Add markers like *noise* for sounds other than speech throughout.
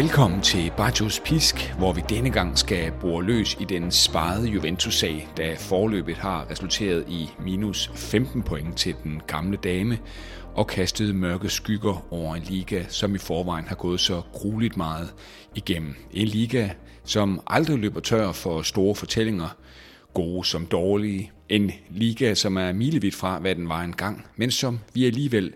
Velkommen til Bajos Pisk, hvor vi denne gang skal bore løs i den sparede Juventus-sag, da forløbet har resulteret i minus 15 point til den gamle dame og kastet mørke skygger over en liga, som i forvejen har gået så grueligt meget igennem. En liga, som aldrig løber tør for store fortællinger, gode som dårlige. En liga, som er milevidt fra, hvad den var engang, men som vi alligevel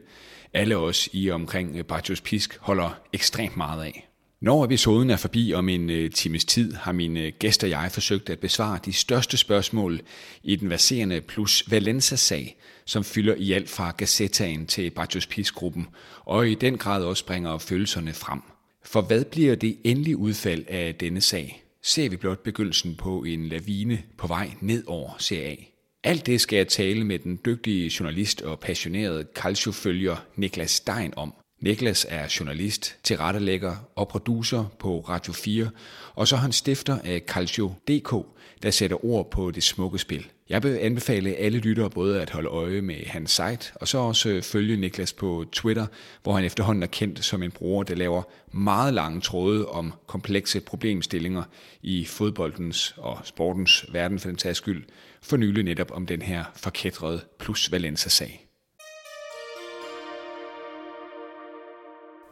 alle os i omkring Bajos Pisk holder ekstremt meget af. Når episoden er forbi om en øh, times tid, har mine øh, gæster og jeg forsøgt at besvare de største spørgsmål i den verserende plus Valenza-sag, som fylder i alt fra Gazettaen til Bajos Pisk-gruppen, og i den grad også bringer følelserne frem. For hvad bliver det endelige udfald af denne sag? Ser vi blot begyndelsen på en lavine på vej ned over CA? Alt det skal jeg tale med den dygtige journalist og passionerede calcio-følger Niklas Stein om. Niklas er journalist, tilrettelægger og producer på Radio 4, og så er han stifter af Calcio.dk, der sætter ord på det smukke spil. Jeg vil anbefale alle lyttere både at holde øje med hans site, og så også øh, følge Niklas på Twitter, hvor han efterhånden er kendt som en bruger, der laver meget lange tråde om komplekse problemstillinger i fodboldens og sportens verden for den tages skyld, for nylig netop om den her forkætrede plus Valenza-sag.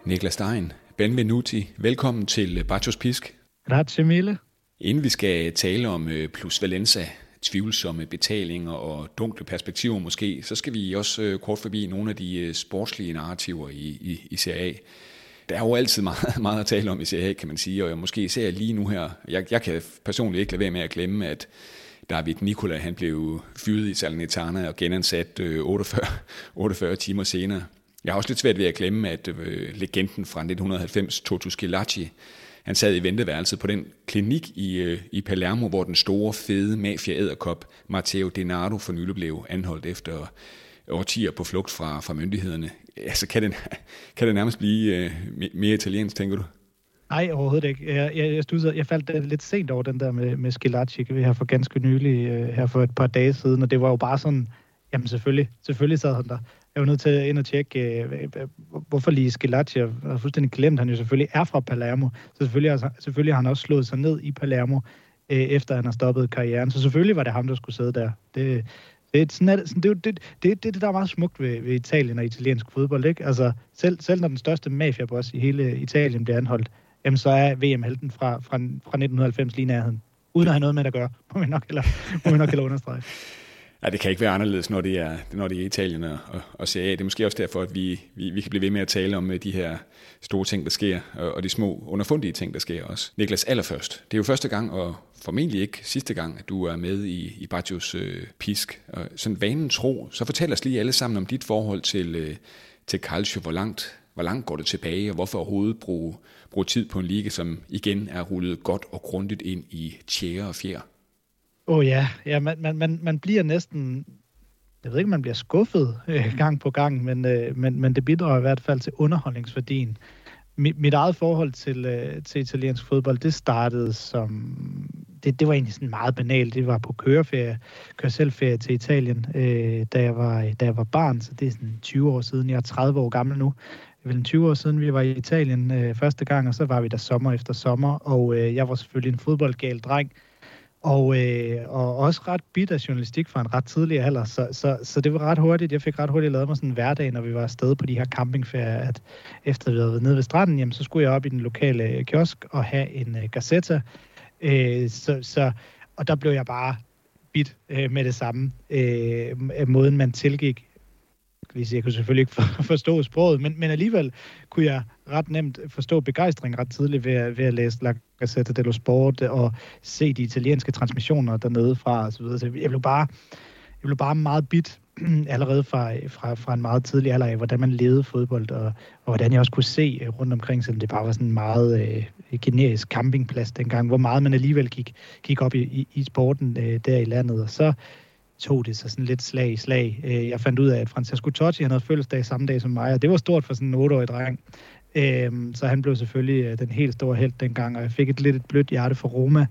Niklas Stein, Benvenuti, velkommen til Bajos Pisk. Grazie mille. Inden vi skal tale om øh, plus Valenza, tvivlsomme betalinger og dunkle perspektiver måske, så skal vi også øh, kort forbi nogle af de øh, sportslige narrativer i, i, i Serie A. Der er jo altid *laughs* meget, meget at tale om i Serie A, kan man sige, og jeg måske ser lige nu her, jeg, jeg kan personligt ikke lade være med at glemme, at David Nikola han blev fyret i Salernitana og genansat 48, 48 timer senere. Jeg har også lidt svært ved at glemme, at øh, legenden fra 1990, Toto Schillaci, han sad i venteværelset på den klinik i, øh, i Palermo, hvor den store, fede mafia-æderkop Matteo Denardo for nylig blev anholdt efter årtier på flugt fra, fra myndighederne. Altså, kan det, *laughs* kan det nærmest blive øh, mere italiensk, tænker du? Nej, overhovedet ikke. Jeg, jeg, jeg, studsede, jeg faldt lidt sent over den der med, med Schilacci, vi har for ganske nylig øh, her for et par dage siden, og det var jo bare sådan, jamen selvfølgelig, selvfølgelig sad han der. Jeg var nødt til at ind og tjekke, øh, hvorfor lige Skelacci, jeg har fuldstændig glemt, han jo selvfølgelig er fra Palermo, så selvfølgelig har, selvfølgelig har han også slået sig ned i Palermo, øh, efter han har stoppet karrieren. Så selvfølgelig var det ham, der skulle sidde der. Det, det, sådan er, det, sådan, det, det, det, det, det, der er meget smukt ved, ved Italien og italiensk fodbold. Ikke? Altså, selv, selv når den største mafiaboss i hele Italien bliver anholdt, jamen, så er VM-helten fra, fra, fra 1990 lige nærheden. Uden at have noget med at gøre, må vi nok heller, må vi nok heller understrege. Ja, det kan ikke være anderledes, når det er, når det er Italien og, og Serie A. Det er måske også derfor, at vi, vi, vi kan blive ved med at tale om øh, de her store ting, der sker, og, og de små underfundige ting, der sker også. Niklas, allerførst. Det er jo første gang, og formentlig ikke sidste gang, at du er med i, i Baggio's øh, Pisk. Og sådan vanen tro, så fortæl os lige alle sammen om dit forhold til, øh, til Calcio. Hvor langt, hvor langt går det tilbage, og hvorfor overhovedet bruge, bruge tid på en liga, som igen er rullet godt og grundigt ind i tjære og fjer? Åh oh, ja, ja man, man, man, man bliver næsten, jeg ved ikke, man bliver skuffet øh, gang på gang, men, øh, men, men det bidrager i hvert fald til underholdningsværdien. Mit, mit eget forhold til, øh, til italiensk fodbold, det startede som, det, det var egentlig sådan meget banalt. Det var på køreferie, køreselferie til Italien, øh, da, jeg var, da jeg var barn, så det er sådan 20 år siden. Jeg er 30 år gammel nu. Det er vel 20 år siden, vi var i Italien øh, første gang, og så var vi der sommer efter sommer, og øh, jeg var selvfølgelig en fodboldgal dreng, og, øh, og også ret bit af journalistik fra en ret tidlig alder, så, så, så det var ret hurtigt. Jeg fik ret hurtigt lavet mig sådan en hverdag, når vi var afsted på de her campingferier, at efter vi havde været nede ved stranden, jamen, så skulle jeg op i den lokale øh, kiosk og have en øh, Gazetta. Øh, så, så, og der blev jeg bare bit øh, med det samme. Øh, måden, man tilgik jeg kunne selvfølgelig ikke forstå sproget, men, men alligevel kunne jeg ret nemt forstå begejstring ret tidligt ved, ved at læse La Gazzetta dello Sport og se de italienske transmissioner dernede fra og så videre. Så jeg blev bare, jeg blev bare meget bit *clears throat* allerede fra, fra, fra en meget tidlig alder af, hvordan man levede fodbold, og, og hvordan jeg også kunne se øh, rundt omkring, selvom det bare var sådan en meget øh, generisk campingplads dengang, hvor meget man alligevel gik, gik op i, i, i sporten øh, der i landet. Og så tog det så sådan lidt slag i slag. Øh, jeg fandt ud af, at Francesco Totti han havde fødselsdag samme dag som mig, og det var stort for sådan en 8-årig dreng. Øhm, så han blev selvfølgelig øh, den helt store held dengang, og jeg fik et lidt et blødt hjerte for Roma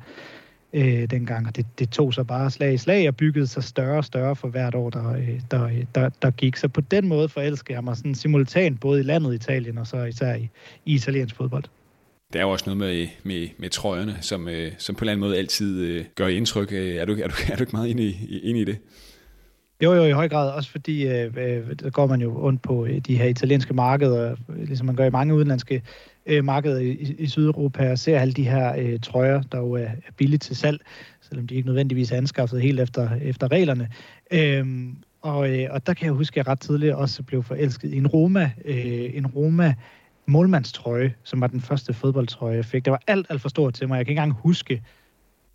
øh, dengang, og det, det tog så bare slag i slag og byggede sig større og større for hvert år, der, øh, der, der, der gik. Så på den måde forelskede jeg mig sådan simultant både i landet Italien og så især i, i italiensk fodbold. Der er jo også noget med, med, med trøjerne, som, øh, som på en eller anden måde altid øh, gør indtryk. Øh, er du, er, du, er du ikke meget inde i, inde i det? Jo, jo, i høj grad. Også fordi, øh, øh der går man jo ondt på øh, de her italienske markeder, ligesom man gør i mange udenlandske øh, markeder i, i Sydeuropa, og ser alle de her øh, trøjer, der jo er, er billigt til salg, selvom de ikke nødvendigvis er anskaffet helt efter, efter reglerne. Øhm, og, øh, og der kan jeg huske, at jeg ret tidligt også blev forelsket i en Roma, øh, en Roma målmandstrøje, som var den første fodboldtrøje, jeg fik. Det var alt, alt for stort til mig. Jeg kan ikke engang huske,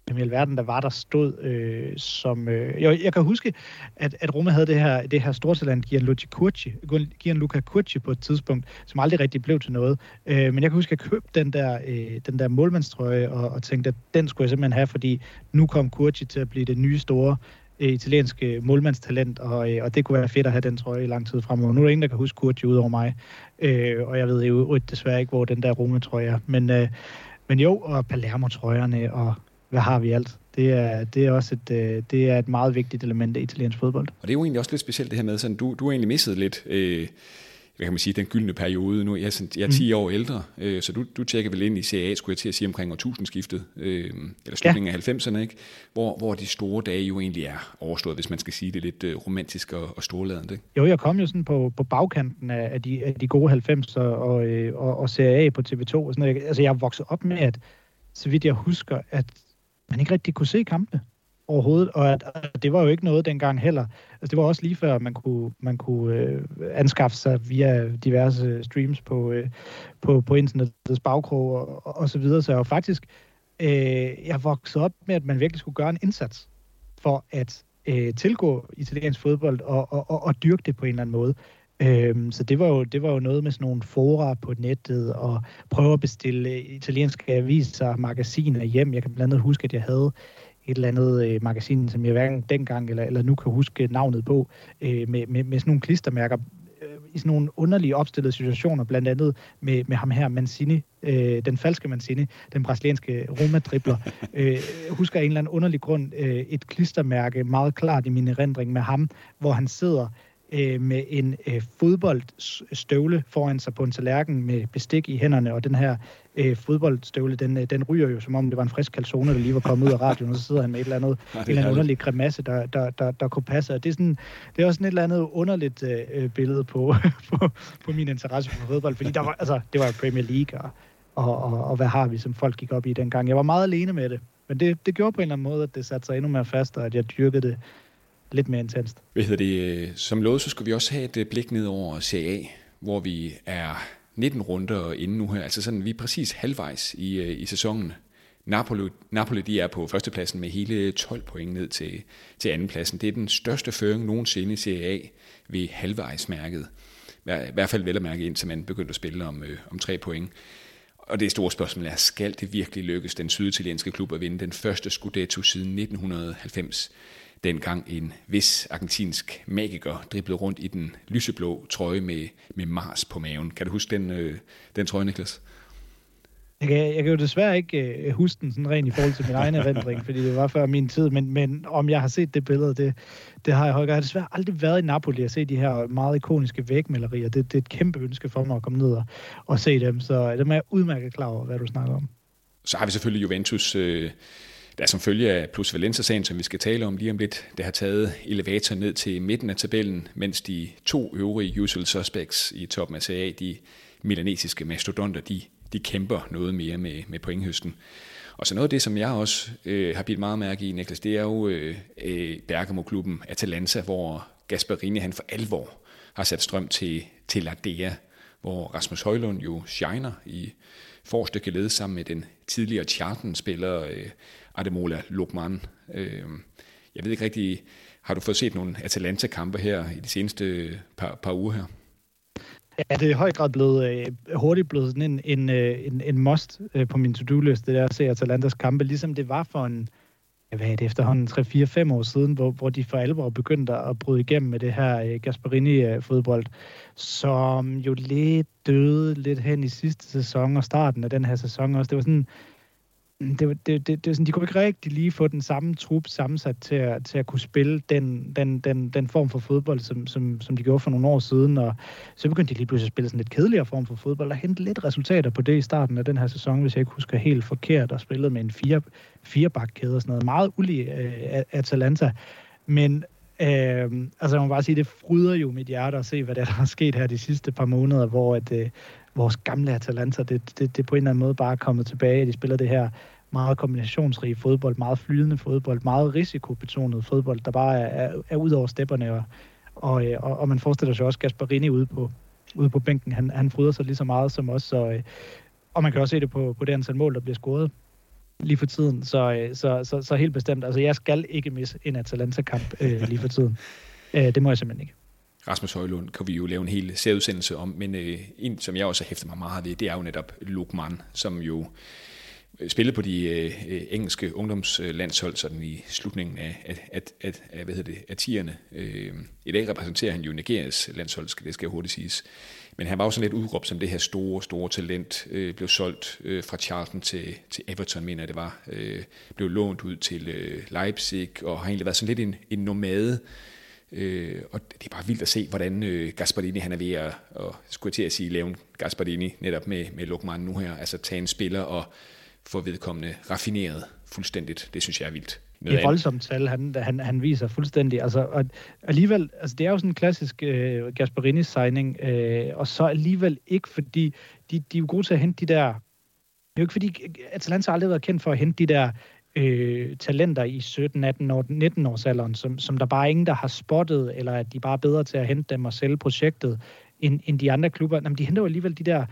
hvem i alverden der var, der stod øh, som... Øh, jeg, jeg kan huske, at, at Roma havde det her, det her stortaland Gianluca Curci, Gianluca Curci på et tidspunkt, som aldrig rigtig blev til noget. Øh, men jeg kan huske, at jeg købte den der, øh, den der målmandstrøje, og, og tænkte, at den skulle jeg simpelthen have, fordi nu kom Curci til at blive det nye store Øh, italiensk øh, målmandstalent, og, øh, og det kunne være fedt at have den trøje i lang tid fremover. Nu er der ingen, der kan huske Curci ud over mig, øh, og jeg ved jo desværre ikke, hvor den der Roma-trøje er. Men, øh, men jo, og Palermo-trøjerne, og hvad har vi alt? Det er, det er også et, øh, det er et meget vigtigt element af italiensk fodbold. Og det er jo egentlig også lidt specielt det her med, sådan, du, du har egentlig misset lidt, øh, hvad kan man sige, den gyldne periode. Nu jeg, sådan, jeg er 10 mm. år ældre, øh, så du, du tjekker vel ind i CA, skulle jeg til at sige, omkring årtusindskiftet, øh, eller slutningen ja. af 90'erne, ikke? Hvor, hvor de store dage jo egentlig er overstået, hvis man skal sige det lidt øh, romantisk og, og storladende. Ikke? Jo, jeg kom jo sådan på, på bagkanten af, af, de, af de gode 90'er og, øh, og, og CA på TV2. Og sådan Altså, jeg er vokset op med, at så vidt jeg husker, at man ikke rigtig kunne se kampene overhovedet, og at, at det var jo ikke noget dengang heller. Altså, det var også lige før, man kunne, man kunne øh, anskaffe sig via diverse streams på, øh, på, på internettets bagkrog og, og, og så videre. Så jeg var faktisk, øh, jeg voksede op med, at man virkelig skulle gøre en indsats for at øh, tilgå italiensk fodbold og, og, og, og dyrke det på en eller anden måde. Øhm, så det var, jo, det var jo noget med sådan nogle fora på nettet og prøve at bestille italienske aviser, og magasiner hjem. Jeg kan blandt andet huske, at jeg havde et eller andet øh, magasin, som jeg hverken dengang eller, eller nu kan huske navnet på, øh, med, med, med sådan nogle klistermærker øh, i sådan nogle underlige opstillede situationer, blandt andet med, med ham her, Mancini, øh, den falske Mancini, den brasilianske Roma-dribler. *laughs* øh, husker af en eller anden underlig grund øh, et klistermærke meget klart i min erindring med ham, hvor han sidder øh, med en øh, fodboldstøvle foran sig på en tallerken med bestik i hænderne, og den her øh, fodboldstøvle, den, øh, den ryger jo, som om det var en frisk calzone, der lige var kommet ud af radioen, og så sidder han med et eller andet, *laughs* ja, en eller anden underlig grimasse, der, der, der, der kunne passe. Og det er, sådan, det er også sådan et eller andet underligt øh, billede på, *laughs* på, på min interesse for fodbold, fordi der var, altså, det var Premier League, og, og, og, og hvad har vi, som folk gik op i dengang. Jeg var meget alene med det, men det, det gjorde på en eller anden måde, at det satte sig endnu mere fast, og at jeg dyrkede det lidt mere intenst. Hvad hedder det? Som lovet, så skal vi også have et øh, blik ned over CA, hvor vi er 19 runder inde nu her. Altså sådan, vi er præcis halvvejs i, øh, i sæsonen. Napoli, Napoli de er på førstepladsen med hele 12 point ned til, til andenpladsen. Det er den største føring nogensinde i CA ved halvvejsmærket. I hvert fald vel at mærke indtil man begyndte at spille om, øh, om tre point. Og det store spørgsmål er, skal det virkelig lykkes den syditalienske klub at vinde den første Scudetto siden 1990? Dengang en vis argentinsk magiker driblede rundt i den lyseblå trøje med, med Mars på maven. Kan du huske den, øh, den trøje, Niklas? Jeg kan, jeg kan jo desværre ikke øh, huske den sådan rent i forhold til min egen erindring, fordi det var før min tid, men, men om jeg har set det billede, det, det har jeg højt. Jeg har desværre aldrig været i Napoli og se de her meget ikoniske vægmalerier. Det, det er et kæmpe ønske for mig at komme ned og, og se dem, så dem er jeg udmærket klar over, hvad du snakker om. Så har vi selvfølgelig Juventus, øh, der som følge af Plus Valenza-sagen, som vi skal tale om lige om lidt, det har taget elevator ned til midten af tabellen, mens de to øvrige usual suspects i toppen af CA, de milanesiske mastodonter, de, de kæmper noget mere med, med pointhøsten. Og så noget af det, som jeg også øh, har bidt meget mærke i, Niklas, det er jo øh, øh Bergamo-klubben Atalanta, hvor Gasparini han for alvor har sat strøm til, til Ladea, hvor Rasmus Højlund jo shiner i forreste gelede sammen med den tidligere Charlton-spiller øh, Ademola Lukman. Øh, jeg ved ikke rigtig, har du fået set nogle Atalanta-kampe her i de seneste par, par uger her? Ja, det er i høj grad blevet øh, hurtigt blevet sådan en, en, øh, en, en must øh, på min to-do-liste, der at se Atalantas kampe, ligesom det var for en, hvad er det efterhånden, 3-4-5 år siden, hvor, hvor de for alvor begyndte at bryde igennem med det her øh, Gasparini-fodbold, som jo lidt døde lidt hen i sidste sæson og starten af den her sæson også. Det var sådan, Mm, det, det, det, det, det, sådan, de kunne ikke rigtig lige få den samme trup sammensat til at, til at kunne spille den, den, den, den form for fodbold, som, som, som de gjorde for nogle år siden, og så begyndte de lige pludselig at spille sådan lidt kedeligere form for fodbold, og hente lidt resultater på det i starten af den her sæson, hvis jeg ikke husker helt forkert, og spillede med en fire, fire og sådan noget. Meget ulig øh, Atalanta, men Øh, altså jeg må bare sige, det fryder jo mit hjerte at se, hvad der er sket her de sidste par måneder, hvor at, øh, vores gamle Atalanta, det, det, det på en eller anden måde bare er kommet tilbage, de spiller det her meget kombinationsrige fodbold, meget flydende fodbold, meget risikobetonet fodbold, der bare er, er, er ud over stepperne, og, og, øh, og, og man forestiller sig også Gasparini ude på, ude på bænken. Han, han fryder sig lige så meget som os, så, øh, og man kan også se det på, på det antal mål, der bliver scoret lige for tiden. Så, øh, så, så, så helt bestemt. Altså, jeg skal ikke misse en Atalanta-kamp øh, lige for tiden. *laughs* Øh, det må jeg simpelthen ikke. Rasmus Højlund kan vi jo lave en hel særudsendelse om, men øh, en, som jeg også har hæftet mig meget ved, det er jo netop Lukman, som jo øh, spillede på de øh, engelske ungdomslandshold sådan i slutningen af, af, af, af, af hvad hedder det, af tierne. Øh, I dag repræsenterer han jo Nigerias landshold, skal det skal hurtigt siges. Men han var jo sådan lidt udråbt som det her store, store talent. Øh, blev solgt øh, fra Charlton til, til Everton, mener jeg det var. Øh, blev lånt ud til øh, Leipzig, og har egentlig været sådan lidt en, en nomade. Øh, og det er bare vildt at se, hvordan øh, Gasparini han er ved at, og skulle til at sige, lave en Gasparini netop med, med Lukman nu her. Altså tage en spiller og få vedkommende raffineret fuldstændigt. Det synes jeg er vildt. Det er voldsomt tal, han, han, han viser fuldstændig. Altså, og alligevel, altså det er jo sådan en klassisk øh, Gasparini-signing, øh, og så alligevel ikke, fordi de, de er jo gode til at hente de der... Det er jo ikke fordi, Atalanta har aldrig været kendt for at hente de der øh, talenter i 17, 18 år, 19 års alderen, som, som der bare er ingen, der har spottet, eller at de bare er bedre til at hente dem og sælge projektet, end, end de andre klubber. Jamen, de henter jo alligevel de der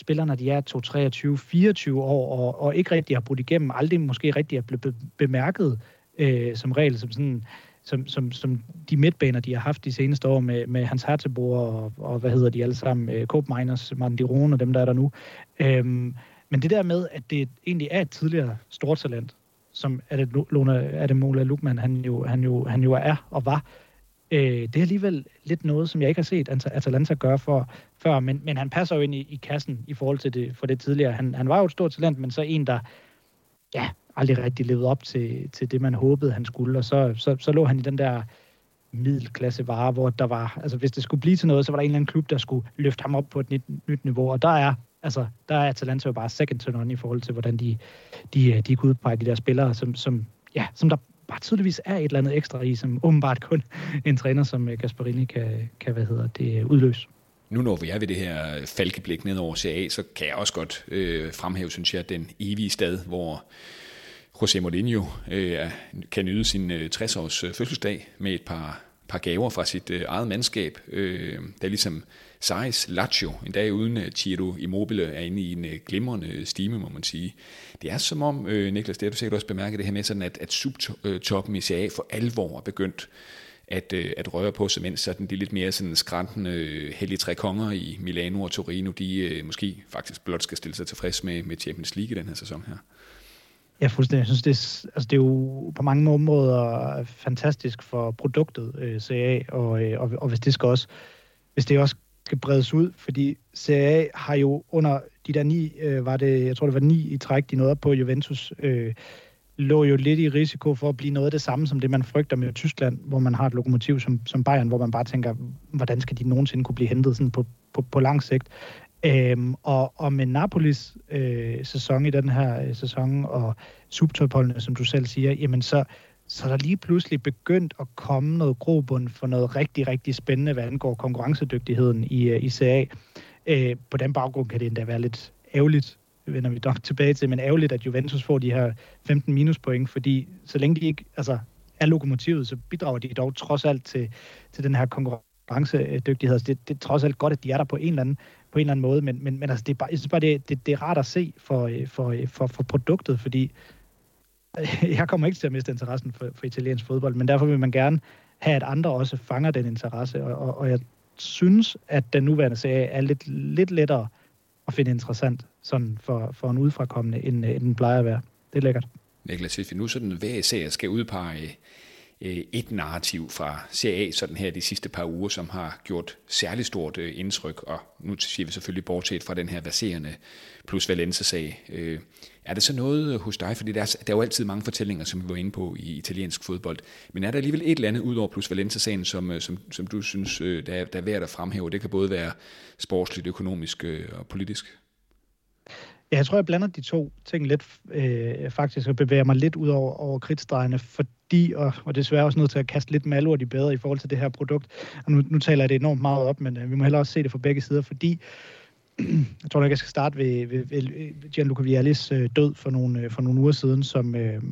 spillere, når de er 2, 23, 24 år, og, og ikke rigtig har brudt igennem, aldrig måske rigtig er blevet bemærket øh, som regel, som sådan som, som, som de midtbaner, de har haft de seneste år med, med Hans Hertebor og, og hvad hedder de alle sammen, øh, Miners, Martin Diron og dem, der er der nu. Øhm, men det der med, at det egentlig er et tidligere stort talent, som Ademola Lukman, han jo, han, jo, han jo er og var, øh, det er alligevel lidt noget, som jeg ikke har set Atalanta gøre for, før, men, men han passer jo ind i, i kassen i forhold til det, for det tidligere. Han, han var jo et stort talent, men så en, der ja, aldrig rigtig levede op til, til det, man håbede, han skulle, og så, så, så lå han i den der middelklasse vare, hvor der var, altså hvis det skulle blive til noget, så var der en eller anden klub, der skulle løfte ham op på et nyt, nyt niveau, og der er Altså, der er Atalanta jo bare second to none i forhold til, hvordan de, de, øh, de kan udpege de der spillere, som, som, ja, som der bare tydeligvis er et eller andet ekstra i, som åbenbart kun *laughs* en træner som øh, Gasparini kan, kan hvad hedder det, øh, udløse. Nu når vi er ved det her falkeblik ned over CA, så kan jeg også godt øh, fremhæve, synes jeg, den evige stad, hvor José Mourinho øh, kan nyde sin øh, 60-års øh, fødselsdag med et par, par gaver fra sit øh, eget mandskab. Øh, der ligesom Saris Lazio, en dag uden øh, Chiro Immobile, er inde i en øh, glimrende stime, må man sige. Det er som om, øh, Niklas, det har du sikkert også bemærket det her med, sådan at, at subtoppen i CA for alvor er begyndt at, at røre på sig, mens sådan de lidt mere sådan skræntende hellige tre konger i Milano og Torino, de måske faktisk blot skal stille sig tilfreds med, med Champions League i den her sæson her. Ja, fuldstændig. Jeg synes, det er, altså, det er jo på mange måder fantastisk for produktet øh, CA, og, og, og hvis det skal også hvis det også skal bredes ud, fordi Serie A har jo under de der ni, øh, var det, jeg tror det var ni i træk, de nåede op på Juventus, øh, lå jo lidt i risiko for at blive noget af det samme som det, man frygter med Tyskland, hvor man har et lokomotiv som, som Bayern, hvor man bare tænker, hvordan skal de nogensinde kunne blive hentet sådan på, på, på lang sigt. Øhm, og, og med Napolis øh, sæson i den her øh, sæson, og subtopholdene, som du selv siger, jamen så, så er der lige pludselig begyndt at komme noget grobund for noget rigtig, rigtig spændende, hvad angår konkurrencedygtigheden i, øh, i CA. Øh, på den baggrund kan det endda være lidt ærgerligt, vender vi dog *laughs* tilbage til, men ærgerligt, at Juventus får de her 15 minuspoint, fordi så længe de ikke altså, er lokomotivet, så bidrager de dog trods alt til, til den her konkurrencedygtighed. Altså, det, det er trods alt godt, at de er der på en eller anden, på en eller anden måde, men, men, men altså, det er bare, jeg synes bare, det, det, det er rart at se for, øh, for, øh, for, for produktet, fordi *laughs* jeg kommer ikke til at miste interessen for, for italiensk fodbold, men derfor vil man gerne have, at andre også fanger den interesse, og, og, og jeg synes, at den nuværende serie er lidt, lidt lettere at finde interessant sådan for, for en udfrakommende, end, øh, end den plejer at være. Det er lækkert. Niklas, hvis vi nu sådan hver serie skal udpege øh, et narrativ fra Serie A sådan her de sidste par uger, som har gjort særligt stort øh, indtryk, og nu siger vi selvfølgelig bortset fra den her verserende plus Valencia-sag. Er der så noget øh, hos dig, fordi der er, der er jo altid mange fortællinger, som vi var inde på i italiensk fodbold, men er der alligevel et eller andet ud over plus Valencia-sagen, som, øh, som, som du synes, øh, der er, der er værd at fremhæve? Det kan både være sportsligt, økonomisk og politisk. Ja, jeg tror, jeg blander de to ting lidt øh, faktisk, og bevæger mig lidt ud over, over kridtstregene, fordi, og, og desværre også nødt til at kaste lidt malurt i bedre i forhold til det her produkt. Og nu, nu taler jeg det enormt meget op, men øh, vi må heller også se det fra begge sider, fordi jeg tror nok, jeg skal starte ved, ved, ved Gianluca Viallis øh, død for nogle, øh, for nogle uger siden, som... Øh, altså,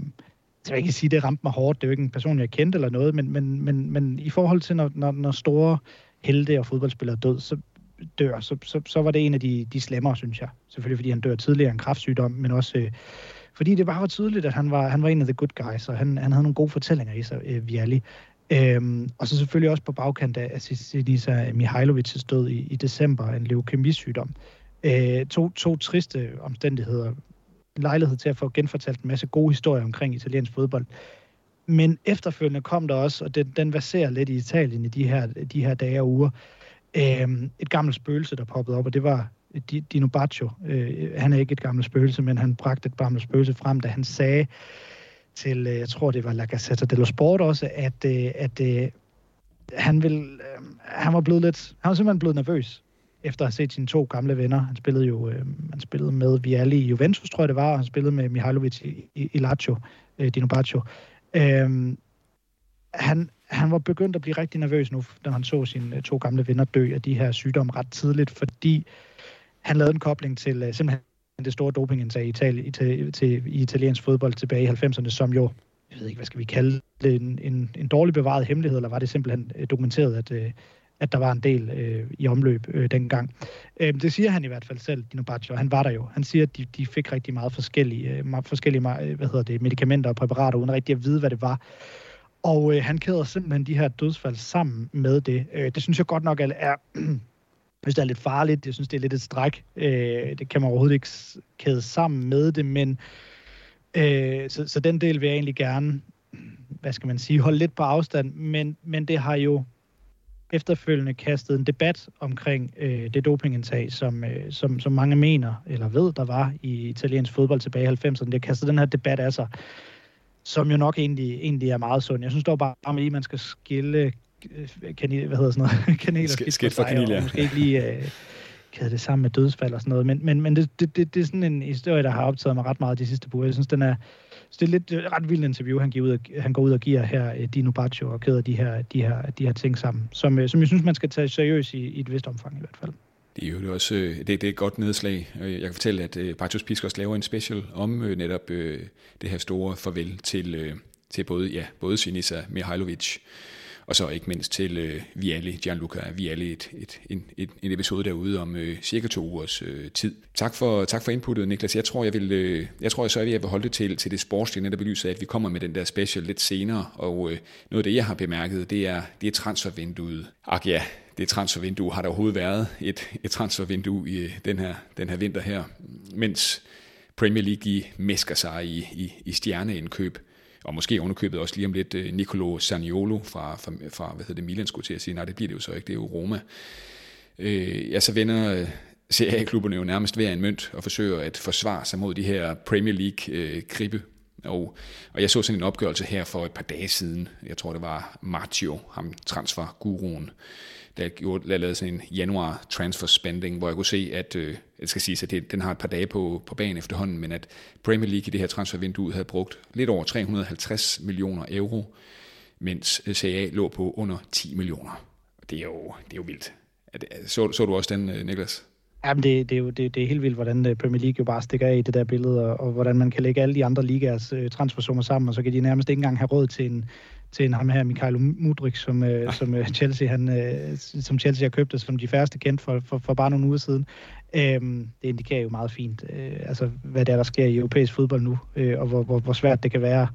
jeg kan ikke sige, det ramte mig hårdt. Det er jo ikke en person, jeg kendte eller noget, men, men, men, men i forhold til, når, når, når store helte og fodboldspillere død, så, dør, så, så, så var det en af de, de slemmere, synes jeg. Selvfølgelig fordi han dør tidligere af en kraftsygdom, men også øh, fordi det bare var tydeligt, at han var, han var en af the good guys, og han, han havde nogle gode fortællinger i sig, øh, Vialli. Øhm, og så selvfølgelig også på bagkant af Sinisa Mihailovic's død i, i december, en leukemisygdom. Øh, to, to triste omstændigheder. En lejlighed til at få genfortalt en masse gode historier omkring italiensk fodbold. Men efterfølgende kom der også, og den, den baserer lidt i Italien i de her, de her dage og uger, øh, et gammelt spøgelse, der poppede op, og det var Dino Baccio. Øh, han er ikke et gammelt spøgelse, men han bragte et gammelt spøgelse frem, da han sagde til, øh, jeg tror det var La Gazzetta dello Sport også, at, øh, at øh, han, vil, han var blevet lidt, han var simpelthen blevet nervøs efter at have set sine to gamle venner. Han spillede jo øh, han spillede med Vialli i Juventus, tror jeg det var, og han spillede med Mihailovic i, i, i Lazio, øh, Dino Baccio. Øh, han, han var begyndt at blive rigtig nervøs nu, da han så sine to gamle venner dø af de her sygdomme ret tidligt, fordi han lavede en kobling til uh, simpelthen det store dopingindtag i, Italien, til, til, i italiensk fodbold tilbage i 90'erne, som jo, jeg ved ikke, hvad skal vi kalde det, en, en, en dårlig bevaret hemmelighed, eller var det simpelthen øh, dokumenteret, at, øh, at der var en del øh, i omløb øh, dengang. Øh, det siger han i hvert fald selv, Dino Baccio, han var der jo. Han siger, at de, de fik rigtig meget forskellige, øh, forskellige øh, hvad hedder det, medicamenter og præparater, uden rigtig at vide, hvad det var. Og øh, han kæder simpelthen de her dødsfald sammen med det. Øh, det synes jeg godt nok er, hvis det er lidt farligt. Jeg synes, det er lidt et stræk. Øh, det kan man overhovedet ikke kæde sammen med det, men øh, så, så den del vil jeg egentlig gerne, hvad skal man sige, holde lidt på afstand, men, men det har jo efterfølgende kastet en debat omkring øh, det dopingindtag, som, øh, som, som mange mener, eller ved, der var i italiensk fodbold tilbage i 90'erne. Det har kastet den her debat af sig som jo nok egentlig, egentlig er meget sund. Jeg synes dog bare, at man skal skille øh, kanel, hvad hedder sådan noget, *laughs* kanel og skidt, skidt for kanel, ja. og måske ikke lige uh, kæde det sammen med dødsfald og sådan noget. Men, men, men det, det, det, det er sådan en historie, der har optaget mig ret meget de sidste uger. Jeg synes, den er, det er lidt ret vildt interview, han, giver ud, han går ud og giver her, Dino Baccio, og kæder de her, de her, de her ting sammen, som, som jeg synes, man skal tage seriøst i, i et vist omfang i hvert fald. Det er jo også øh, det, det er et godt nedslag. Jeg kan fortælle, at øh, Bartos Pisk også laver en special om øh, netop det her store farvel til, til både, ja, både Sinisa Mihailovic, og så ikke mindst til øh, Vialli, Gianluca Vialli, et, et, en, et, en episode derude om øh, cirka to ugers øh, tid. Tak for, tak for inputtet, Niklas. Jeg tror, jeg vil, øh, jeg tror, jeg så, at jeg vil holde det til, til det sportslige netop belyset, at vi kommer med den der special lidt senere, og øh, noget af det, jeg har bemærket, det er, det er transfervinduet. Ak ja, det transfervindue har der overhovedet været et, et transfervindue i øh, den her, den her vinter her, mens Premier League de mesker sig i, i, i stjerneindkøb, og måske underkøbet også lige om lidt øh, Nicolo Saniolo fra, fra, fra hvad hedder det, Milan, skulle til at sige, nej, det bliver det jo så ikke, det er jo Roma. Øh, ja, så vender øh, CA-klubberne jo nærmest hver en mønt og forsøger at forsvare sig mod de her Premier League øh, kribe. Og, og jeg så sådan en opgørelse her for et par dage siden. Jeg tror, det var Martio, ham transferguruen, der, gjorde, der lavede sådan en januar transfer spending, hvor jeg kunne se, at øh, jeg skal sige, at det, den har et par dage på, på banen efterhånden, men at Premier League i det her transfervindue havde brugt lidt over 350 millioner euro, mens øh, CA lå på under 10 millioner. Det er jo, det er jo vildt. Så, så du også den, øh, Niklas? Jamen, det, det, er jo det, det er helt vildt, hvordan øh, Premier League jo bare stikker af i det der billede, og, og hvordan man kan lægge alle de andre ligaers øh, transfersummer sammen, og så kan de nærmest ikke engang have råd til en, til en ham her, Mikhailo Mudrik, som, uh, som uh, Chelsea han, uh, som Chelsea har købt, som de færreste kendt for, for, for bare nogle uger siden. Um, det indikerer jo meget fint, uh, altså, hvad det er, der sker i europæisk fodbold nu, uh, og hvor, hvor, hvor svært det kan være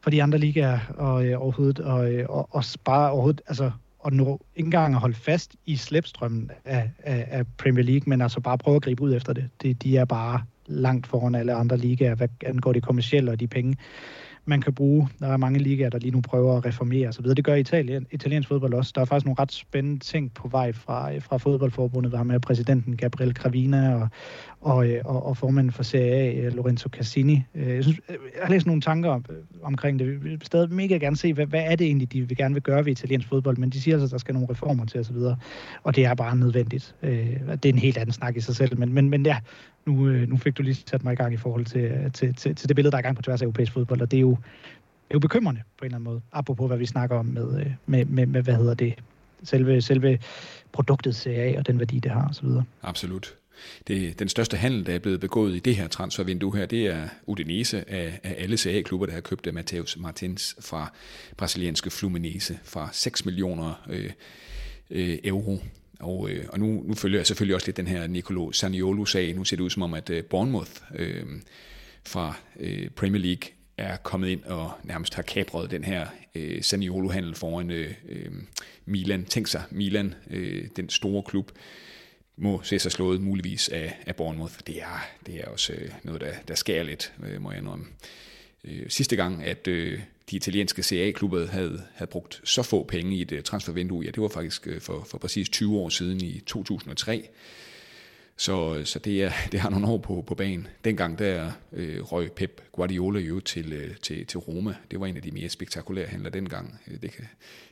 for de andre ligaer og, uh, overhovedet, og, og, og bare overhovedet, altså at nå ikke engang at holde fast i slæbstrømmen af, af, af Premier League, men altså bare prøve at gribe ud efter det. det. De er bare langt foran alle andre ligaer, hvad angår det kommercielle og de penge, man kan bruge. Der er mange ligaer, der lige nu prøver at reformere osv. Det gør Italien, italiensk fodbold også. Der er faktisk nogle ret spændende ting på vej fra, øh, fra fodboldforbundet. Der har med præsidenten Gabriel Cravina og, og, øh, og, og formanden for CAA, øh, Lorenzo Cassini. Jeg, synes, jeg har læst nogle tanker om, omkring det. Vi vil stadig mega gerne se, hvad, hvad er det egentlig, de vil gerne vil gøre ved italiensk fodbold, men de siger altså, at der skal nogle reformer til osv. Og, og det er bare nødvendigt. Det er en helt anden snak i sig selv, men, men, men ja, nu, øh, nu fik du lige sat mig i gang i forhold til, øh, til, til, til det billede, der er i gang på tværs af europæisk fodbold, og det er jo, det er jo bekymrende på en eller anden måde, apropos hvad vi snakker om med, øh, med, med, med hvad hedder det, selve, selve produktet CA og den værdi, det har osv. Absolut. Det, den største handel, der er blevet begået i det her transfervindue her, det er Udinese af, af alle CA-klubber, der har købt Mateus Martins fra brasilianske Fluminense fra 6 millioner øh, øh, euro. Og, øh, og nu, nu følger jeg selvfølgelig også lidt den her Nicolo Saniolo-sag. Nu ser det ud som om, at øh, Bournemouth øh, fra øh, Premier League er kommet ind og nærmest har kapret den her øh, Saniolo-handel foran øh, øh Milan. Tænk sig, Milan, øh, den store klub, må se sig slået muligvis af, af Bournemouth. Det er, det er også øh, noget, der, der skærer lidt, øh, må jeg indrømme. Øh, sidste gang, at øh, de italienske CA-klubber havde, havde brugt så få penge i et øh, transfervindue, ja, det var faktisk øh, for, for præcis 20 år siden i 2003. Så, øh, så det, er, *laughs* det har nogle år på, på banen. Dengang der øh, røg Pep Guardiola jo til, øh, til, til Roma. Det var en af de mere spektakulære handler dengang. Det, kan,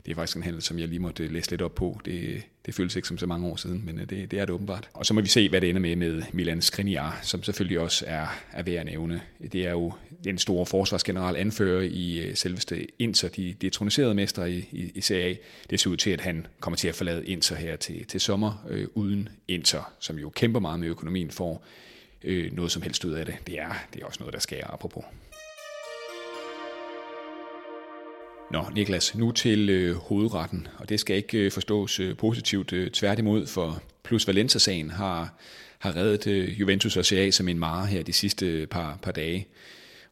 det er faktisk en handel, som jeg lige måtte læse lidt op på. Det, det føles ikke som så mange år siden, men øh, det, det er det åbenbart. Og så må vi se, hvad det ender med med Milan Skriniar, som selvfølgelig også er, er værd at nævne. Det er jo den store forsvarsgeneral anfører i øh, selveste Inter, de detroniserede mester i, i, i CA. Det ser ud til, at han kommer til at forlade Inter her til, til sommer, øh, uden Inter, som jo kæmper meget med økonomien, for øh, noget som helst ud af det. Det er, det er også noget, der sker apropos. Nå, Niklas, nu til øh, hovedretten, og det skal ikke øh, forstås øh, positivt. Øh, tværtimod, for Plus Valencia-sagen har, har reddet øh, Juventus og CA som en mare her de sidste øh, par, par dage.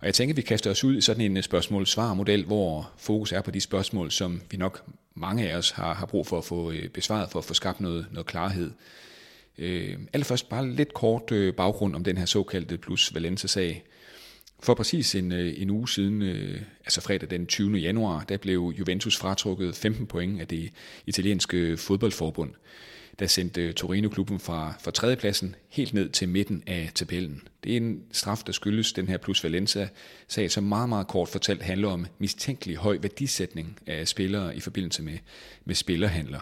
Og jeg tænker, at vi kaster os ud i sådan en øh, spørgsmål-svar-model, hvor fokus er på de spørgsmål, som vi nok mange af os har, har brug for at få øh, besvaret, for at få skabt noget, noget klarhed. Øh, allerførst bare lidt kort øh, baggrund om den her såkaldte Plus Valencia-sag. For præcis en, øh, en uge siden, øh, altså fredag den 20. januar, der blev Juventus fratrukket 15 point af det italienske fodboldforbund, der sendte øh, Torino-klubben fra, fra tredjepladsen helt ned til midten af tabellen. Det er en straf, der skyldes den her plus Valencia-sag, som meget, meget kort fortalt handler om mistænkelig høj værdisætning af spillere i forbindelse med, med spillerhandler.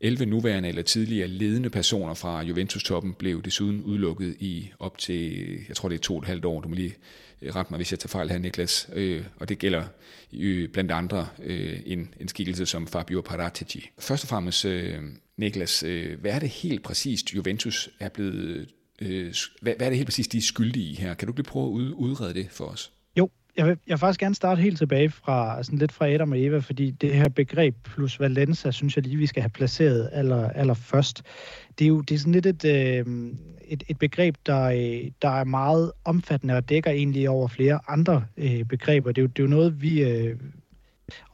11 nuværende eller tidligere ledende personer fra Juventus-toppen blev desuden udelukket i op til, jeg tror det er to og et halvt år, du må lige Øh, ret mig, hvis jeg tager fejl her, Niklas. Øh, og det gælder øh, blandt andre øh, en, en skikkelse som Fabio Paratici. Først og fremmest, øh, Niklas, øh, hvad er det helt præcist, Juventus er blevet, hvad, er det helt præcist, de er skyldige i her? Kan du lige prøve at udrede det for os? Jeg vil, jeg vil faktisk gerne starte helt tilbage fra, sådan lidt fra Adam og Eva, fordi det her begreb plus Valenza, synes jeg lige, vi skal have placeret aller, aller først. Det er jo det er sådan lidt et, øh, et, et begreb, der, øh, der er meget omfattende og dækker egentlig over flere andre øh, begreber. Det er, jo, det er jo noget, vi, øh,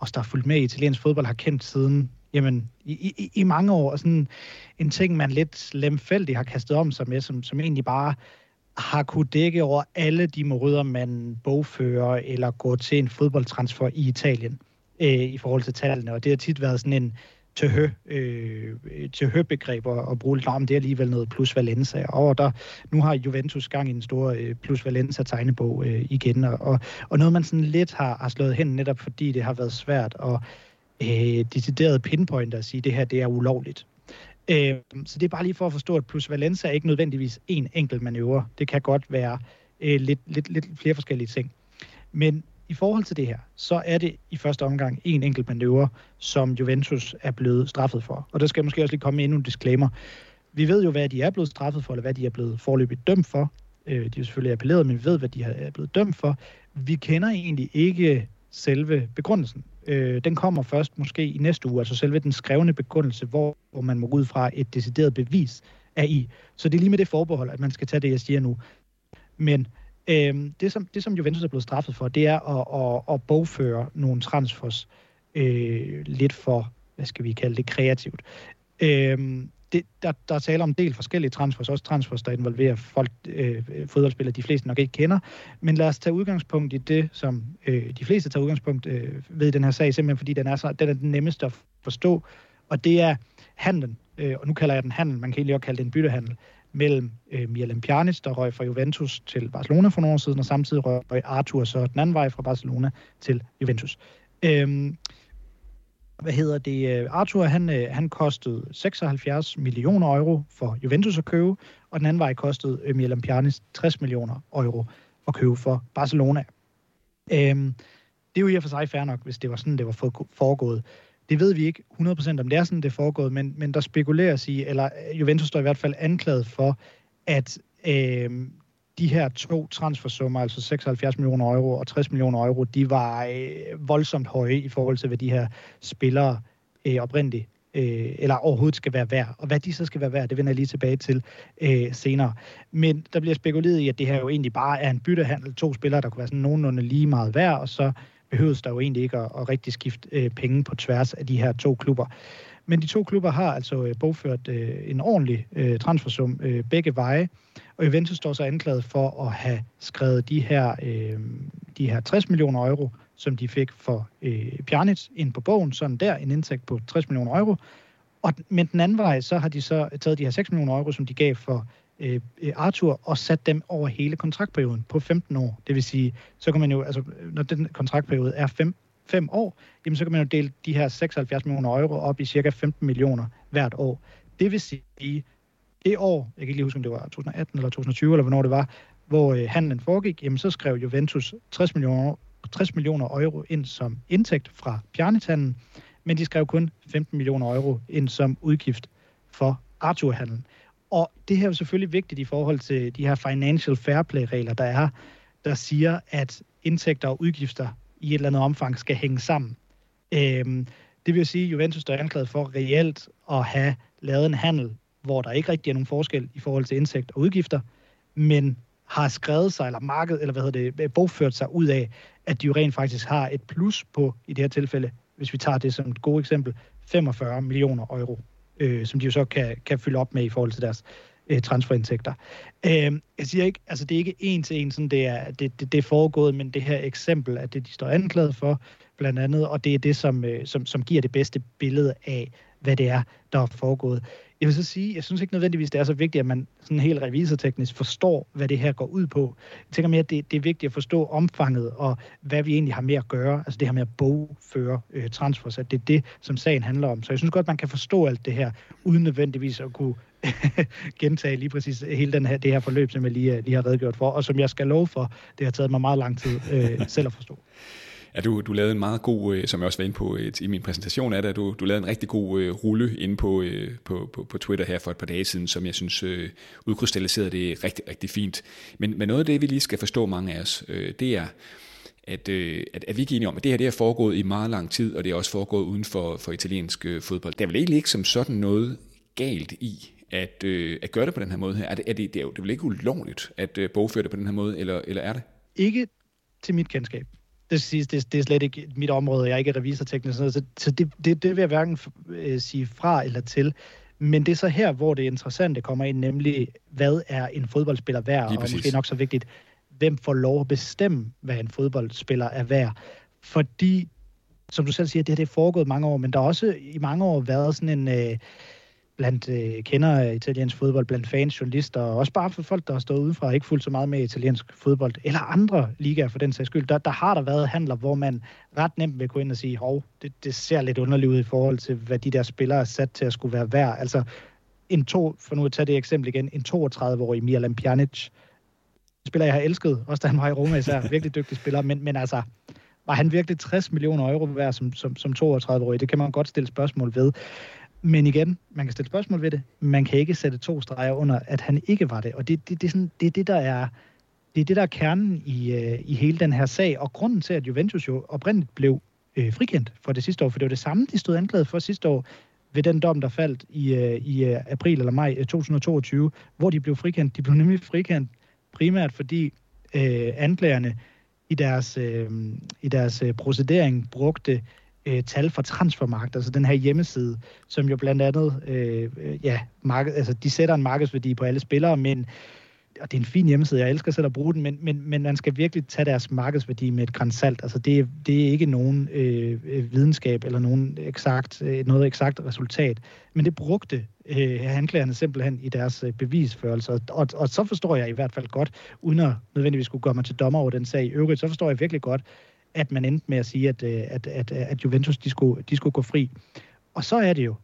os der har fulgt med i italiensk fodbold, har kendt siden jamen, i, i, i mange år. Og sådan en ting, man lidt lemfældigt har kastet om sig med, som, som egentlig bare har kunne dække over alle de måder, man bogfører eller går til en fodboldtransfer i Italien øh, i forhold til tallene. Og det har tit været sådan en til øh, begreb at bruge lidt om. Det er alligevel noget plus Valenza. Og der, nu har Juventus gang i en stor øh, plus Valenza tegnebog øh, igen. Og, og og noget, man sådan lidt har, har slået hen, netop fordi det har været svært at øh, decideret pinpoint at sige, at det her det er ulovligt. Øh, så det er bare lige for at forstå, at plus Valenza er ikke nødvendigvis en enkelt manøvre. Det kan godt være øh, lidt, lidt, lidt flere forskellige ting. Men i forhold til det her, så er det i første omgang en enkelt manøvre, som Juventus er blevet straffet for. Og der skal måske også lige komme endnu en disclaimer. Vi ved jo, hvad de er blevet straffet for, eller hvad de er blevet forløbigt dømt for. Øh, de er selvfølgelig appelleret, men vi ved, hvad de er blevet dømt for. Vi kender egentlig ikke selve begrundelsen. Øh, den kommer først måske i næste uge, altså selve den skrevne begrundelse, hvor, hvor man må ud fra et decideret bevis er i. Så det er lige med det forbehold, at man skal tage det, jeg siger nu. Men øh, det, som, det, som Juventus er blevet straffet for, det er at, at, at bogføre nogle transfers øh, lidt for, hvad skal vi kalde det, kreativt. Øh, det, der, der er tale om en del forskellige transfers, også transfers, der involverer folk, øh, øh, fodboldspillere, de fleste nok ikke kender. Men lad os tage udgangspunkt i det, som øh, de fleste tager udgangspunkt øh, ved den her sag, simpelthen fordi den er, så, den er den nemmeste at forstå, og det er handlen, øh, og nu kalder jeg den handel, man kan egentlig også kalde det en byttehandel, mellem øh, Miralem Pjanic, der røg fra Juventus til Barcelona for nogle år siden, og samtidig røg Arthur så den anden vej fra Barcelona til Juventus. Øhm, hvad hedder det? Øh, Arthur, han, øh, han kostede 76 millioner euro for Juventus at købe, og den anden vej kostede øh, Pjanic 60 millioner euro at købe for Barcelona. Øhm, det er jo i og for sig fair nok, hvis det var sådan, det var foregået. Det ved vi ikke 100% om det er sådan, det er foregået, men, men der spekuleres i, eller øh, Juventus står i hvert fald anklaget for, at øh, de her to transfersummer, altså 76 millioner euro og 60 millioner euro, de var øh, voldsomt høje i forhold til, hvad de her spillere øh, oprindeligt øh, eller overhovedet skal være værd. Og hvad de så skal være værd, det vender jeg lige tilbage til øh, senere. Men der bliver spekuleret i, at det her jo egentlig bare er en byttehandel. To spillere, der kunne være sådan nogenlunde lige meget værd, og så behøves der jo egentlig ikke at, at rigtig skifte øh, penge på tværs af de her to klubber. Men de to klubber har altså øh, bogført øh, en ordentlig øh, transfersum øh, begge veje, og Juventus står så anklaget for at have skrevet de her, øh, de her 60 millioner euro, som de fik for øh, Pjanic, ind på bogen, sådan der, en indtægt på 60 millioner euro. Og, men den anden vej, så har de så taget de her 6 millioner euro, som de gav for øh, øh, Arthur, og sat dem over hele kontraktperioden på 15 år. Det vil sige, så kan man jo, altså, når den kontraktperiode er 15 5 år, jamen så kan man jo dele de her 76 millioner euro op i cirka 15 millioner hvert år. Det vil sige, det år, jeg kan ikke lige huske, om det var 2018 eller 2020, eller hvornår det var, hvor øh, handlen foregik, jamen så skrev Juventus 60 millioner, 60 millioner euro ind som indtægt fra Pjernethandlen, men de skrev kun 15 millioner euro ind som udgift for Arthur-handlen. Og det her er jo selvfølgelig vigtigt i forhold til de her financial fair play-regler, der er, der siger, at indtægter og udgifter i et eller andet omfang skal hænge sammen. Øhm, det vil sige, at Juventus er anklaget for reelt at have lavet en handel, hvor der ikke rigtig er nogen forskel i forhold til indtægt og udgifter, men har skrevet sig, eller markedet, eller hvad hedder det, bogført sig ud af, at de jo rent faktisk har et plus på, i det her tilfælde, hvis vi tager det som et godt eksempel, 45 millioner euro øh, som de jo så kan, kan fylde op med i forhold til deres øh, transferindtægter. Øh, jeg siger ikke, altså det er ikke en til en, sådan det er, det, det, det er foregået, men det her eksempel, at det de står anklaget for, blandt andet, og det er det, som, øh, som, som giver det bedste billede af, hvad det er, der er foregået. Jeg vil så sige, jeg synes ikke nødvendigvis, det er så vigtigt, at man sådan helt revisorteknisk forstår, hvad det her går ud på. Jeg tænker mere, at det, det er vigtigt at forstå omfanget og hvad vi egentlig har med at gøre. Altså det her med at bogføre øh, transfers, at det er det, som sagen handler om. Så jeg synes godt, man kan forstå alt det her, uden nødvendigvis at kunne *laughs* gentage lige præcis hele den her, det her forløb, som jeg lige, øh, lige har redegjort for, og som jeg skal love for, det har taget mig meget lang tid øh, selv at forstå. Ja, du, du lavede en meget god, øh, som jeg også var inde på øh, i min præsentation af det, du, du lavede en rigtig god øh, rulle inde på, på, på, på Twitter her for et par dage siden, som jeg synes udkrystalliserede det rigtig, rigtig fint. Men, men noget af det, vi lige skal forstå mange af os, det er, at, at, at vi er enige om, at det her det er foregået i meget lang tid, og det er også foregået uden for, for italiensk fodbold. Der er vel egentlig ikke som sådan noget galt i, at, at gøre det på den her måde her. Er det, er det, det er jo det er vel ikke ulovligt at bogføre det på den her måde, eller, eller er det? Ikke til mit kendskab det, sige, det, det er slet ikke mit område, jeg er ikke revisorteknisk, så, så det, det, det vil jeg hverken øh, sige fra eller til. Men det er så her, hvor det interessante kommer ind, nemlig, hvad er en fodboldspiller værd, og måske nok så vigtigt, hvem får lov at bestemme, hvad en fodboldspiller er værd. Fordi, som du selv siger, det her det er foregået mange år, men der har også i mange år været sådan en... Øh, blandt øh, kender af italiensk fodbold, blandt fans, journalister, og også bare for folk, der har stået udenfra og ikke fuldt så meget med italiensk fodbold, eller andre ligaer for den sags skyld, der, der har der været handler, hvor man ret nemt vil gå ind og sige, hov, det, det ser lidt underligt ud i forhold til, hvad de der spillere er sat til at skulle være værd. Altså, en to, for nu at tage det eksempel igen, en 32-årig Miralem Pjanic, spiller jeg har elsket, også da han var i Roma især, *laughs* virkelig dygtig spiller, men, men altså, var han virkelig 60 millioner euro værd som, som, som 32-årig? Det kan man godt stille spørgsmål ved. Men igen, man kan stille spørgsmål ved det. Man kan ikke sætte to streger under, at han ikke var det. Og det, det, det, er, sådan, det er det, der er det er det, der er kernen i, øh, i hele den her sag, og grunden til, at Juventus jo oprindeligt blev øh, frikendt for det sidste år, for det var det samme, de stod anklaget for sidste år, ved den dom, der faldt i, øh, i øh, april eller maj øh, 2022, hvor de blev frikendt. De blev nemlig frikendt primært, fordi øh, anklagerne i deres, øh, i deres øh, procedering brugte øh, tal fra Transfermarkt, altså den her hjemmeside, som jo blandt andet, øh, ja, marked, altså de sætter en markedsværdi på alle spillere, men og det er en fin hjemmeside, jeg elsker selv at bruge den, men, men, men man skal virkelig tage deres markedsværdi med et grænsalt. Altså det, det er ikke nogen øh, videnskab eller nogen eksakt, øh, noget eksakt resultat, men det brugte øh, anklagerne simpelthen i deres øh, bevisførelse. Og, og, og så forstår jeg i hvert fald godt, uden at nødvendigvis skulle gøre mig til dommer over den sag i øvrigt, så forstår jeg virkelig godt, at man endte med at sige, at, øh, at, at, at Juventus de skulle, de skulle gå fri. Og så er det jo,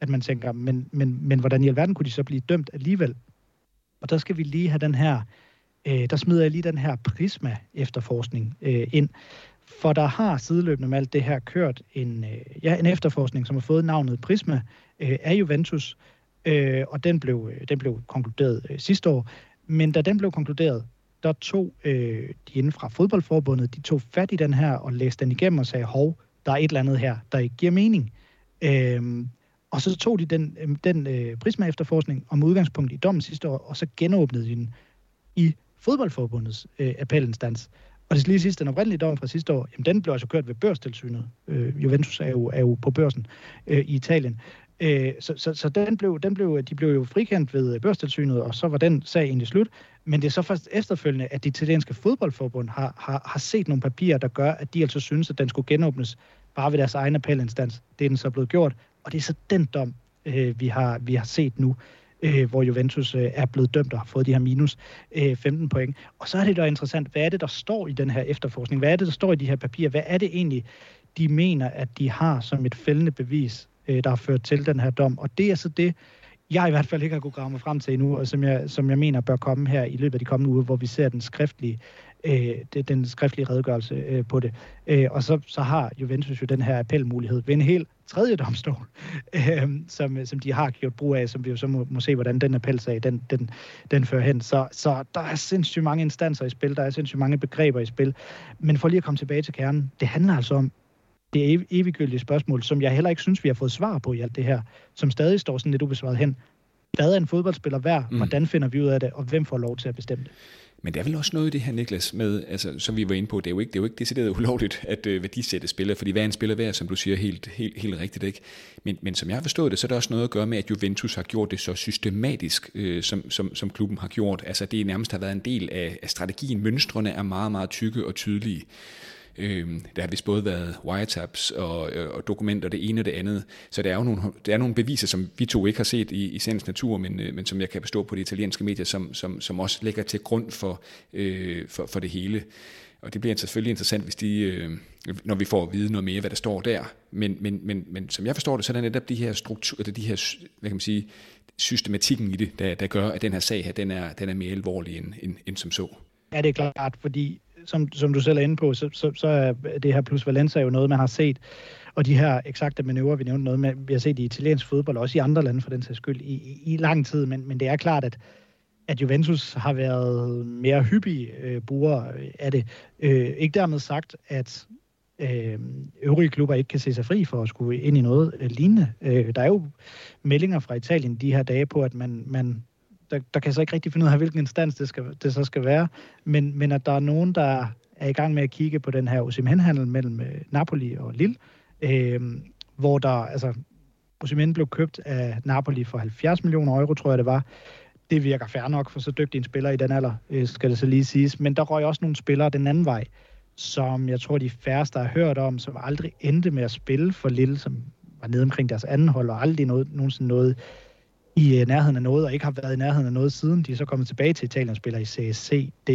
at man tænker, men, men, men hvordan i alverden kunne de så blive dømt alligevel? Og der skal vi lige have den her, øh, der smider jeg lige den her Prisma-efterforskning øh, ind. For der har sideløbende med alt det her kørt en, øh, ja, en efterforskning, som har fået navnet Prisma øh, af Juventus, øh, og den blev, øh, den blev konkluderet øh, sidste år. Men da den blev konkluderet, der tog øh, de inden fra fodboldforbundet, de tog fat i den her og læste den igennem og sagde, hov, der er et eller andet her, der ikke giver mening. Øh, og så tog de den, øh, den øh, Prisma-efterforskning om udgangspunkt i dommen sidste år, og så genåbnede de den i fodboldforbundets øh, appelinstans. Og det skal lige sidst, den oprindelige dom fra sidste år, jamen den blev altså kørt ved børstilsynet. Øh, Juventus er jo, er jo på børsen øh, i Italien. Øh, så så, så den blev, den blev, de blev jo frikendt ved øh, børstilsynet, og så var den sag egentlig slut. Men det er så først efterfølgende, at det italienske fodboldforbund har, har, har set nogle papirer, der gør, at de altså synes, at den skulle genåbnes bare ved deres egen appelinstans. Det er den så blevet gjort, og det er så den dom, øh, vi, har, vi har set nu, øh, hvor Juventus øh, er blevet dømt og har fået de her minus øh, 15 point. Og så er det da interessant, hvad er det, der står i den her efterforskning? Hvad er det, der står i de her papirer? Hvad er det egentlig, de mener, at de har som et fældende bevis, øh, der har ført til den her dom? Og det er så det, jeg i hvert fald ikke har kunnet grave mig frem til endnu, og som jeg, som jeg mener bør komme her i løbet af de kommende uger, hvor vi ser den skriftlige øh, den skriftlige redegørelse øh, på det. Øh, og så, så har Juventus jo den her appelmulighed ved en helt tredje domstol, *laughs* øh, som, som de har gjort brug af, som vi jo så må, må se, hvordan den appelsag, den, den, den fører hen. Så, så der er sindssygt mange instanser i spil, der er sindssygt mange begreber i spil. Men for lige at komme tilbage til kernen, det handler altså om det ev- eviggyldige spørgsmål, som jeg heller ikke synes, vi har fået svar på i alt det her, som stadig står sådan lidt ubesvaret hen. Hvad er en fodboldspiller værd? Mm. Hvordan finder vi ud af det? Og hvem får lov til at bestemme det? Men der er vel også noget i det her, Niklas, med, altså, som vi var inde på, det er jo ikke, det er jo ikke decideret ulovligt at uh, værdisætte spillere, fordi hvad er en spiller værd, som du siger helt, helt, helt rigtigt, ikke? Men, men som jeg har forstået det, så er der også noget at gøre med, at Juventus har gjort det så systematisk, uh, som, som, som klubben har gjort. Altså det nærmest har været en del af, af strategien. Mønstrene er meget, meget tykke og tydelige. Øh, der har vist både været wiretaps og, øh, og dokumenter, det ene og det andet. Så der er jo nogle, der er nogle beviser, som vi to ikke har set i, i sagens natur, men, øh, men som jeg kan bestå på de italienske medier, som, som, som også ligger til grund for, øh, for, for det hele. Og det bliver selvfølgelig interessant, hvis de, øh, når vi får at vide noget mere, hvad der står der. Men, men, men, men som jeg forstår det, så er der netop de her struktur, de her, hvad kan man sige, systematikken i det, der, der gør, at den her sag her, den er, den er mere alvorlig end, end, end som så. Ja, det er klart, fordi som, som du selv er inde på, så, så, så er det her plus Valenza jo noget, man har set. Og de her eksakte manøvrer, vi nævnte noget med, vi har set i italiensk fodbold, også i andre lande for den sags skyld, i, i, i lang tid. Men, men det er klart, at, at Juventus har været mere hyppige øh, brugere øh, af det. Øh, ikke dermed sagt, at øh, øvrige klubber ikke kan se sig fri for at skulle ind i noget øh, lignende. Øh, der er jo meldinger fra Italien de her dage på, at man, man der, der kan jeg så ikke rigtig finde ud af, hvilken instans det, skal, det så skal være, men, men at der er nogen, der er i gang med at kigge på den her Osimhen-handel mellem øh, Napoli og Lille, øh, hvor der, altså, Osimhen blev købt af Napoli for 70 millioner euro, tror jeg det var. Det virker fair nok for så dygtig en spiller i den alder, øh, skal det så lige siges. Men der røg også nogle spillere den anden vej, som jeg tror, de færreste har hørt om, som aldrig endte med at spille for Lille, som var nede omkring deres anden hold, og aldrig noget, nogensinde noget i øh, nærheden af noget, og ikke har været i nærheden af noget siden. De er så kommet tilbage til Italien og spiller i CSC, D,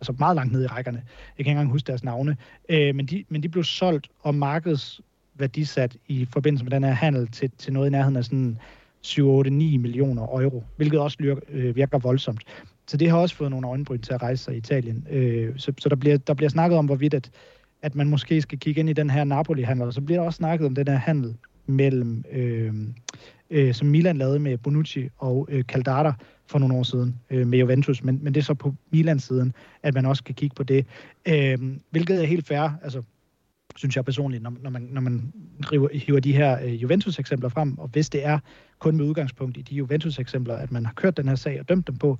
altså meget langt ned i rækkerne. Jeg kan ikke engang huske deres navne. Øh, men, de, men de blev solgt og markedsværdisat i forbindelse med den her handel til, til noget i nærheden af sådan 7-8-9 millioner euro, hvilket også virker, øh, virker voldsomt. Så det har også fået nogle øjenbryn til at rejse sig i Italien. Øh, så så der, bliver, der bliver snakket om, hvorvidt at, at man måske skal kigge ind i den her Napoli-handel, og så bliver der også snakket om den her handel mellem øh, øh, som Milan lavede med Bonucci og øh, Caldara for nogle år siden øh, med Juventus, men, men det er så på Milans siden, at man også kan kigge på det. Øh, hvilket er helt fair, altså synes jeg personligt, når, når man, når man river, hiver de her øh, Juventus-eksempler frem, og hvis det er kun med udgangspunkt i de Juventus-eksempler, at man har kørt den her sag og dømt dem på,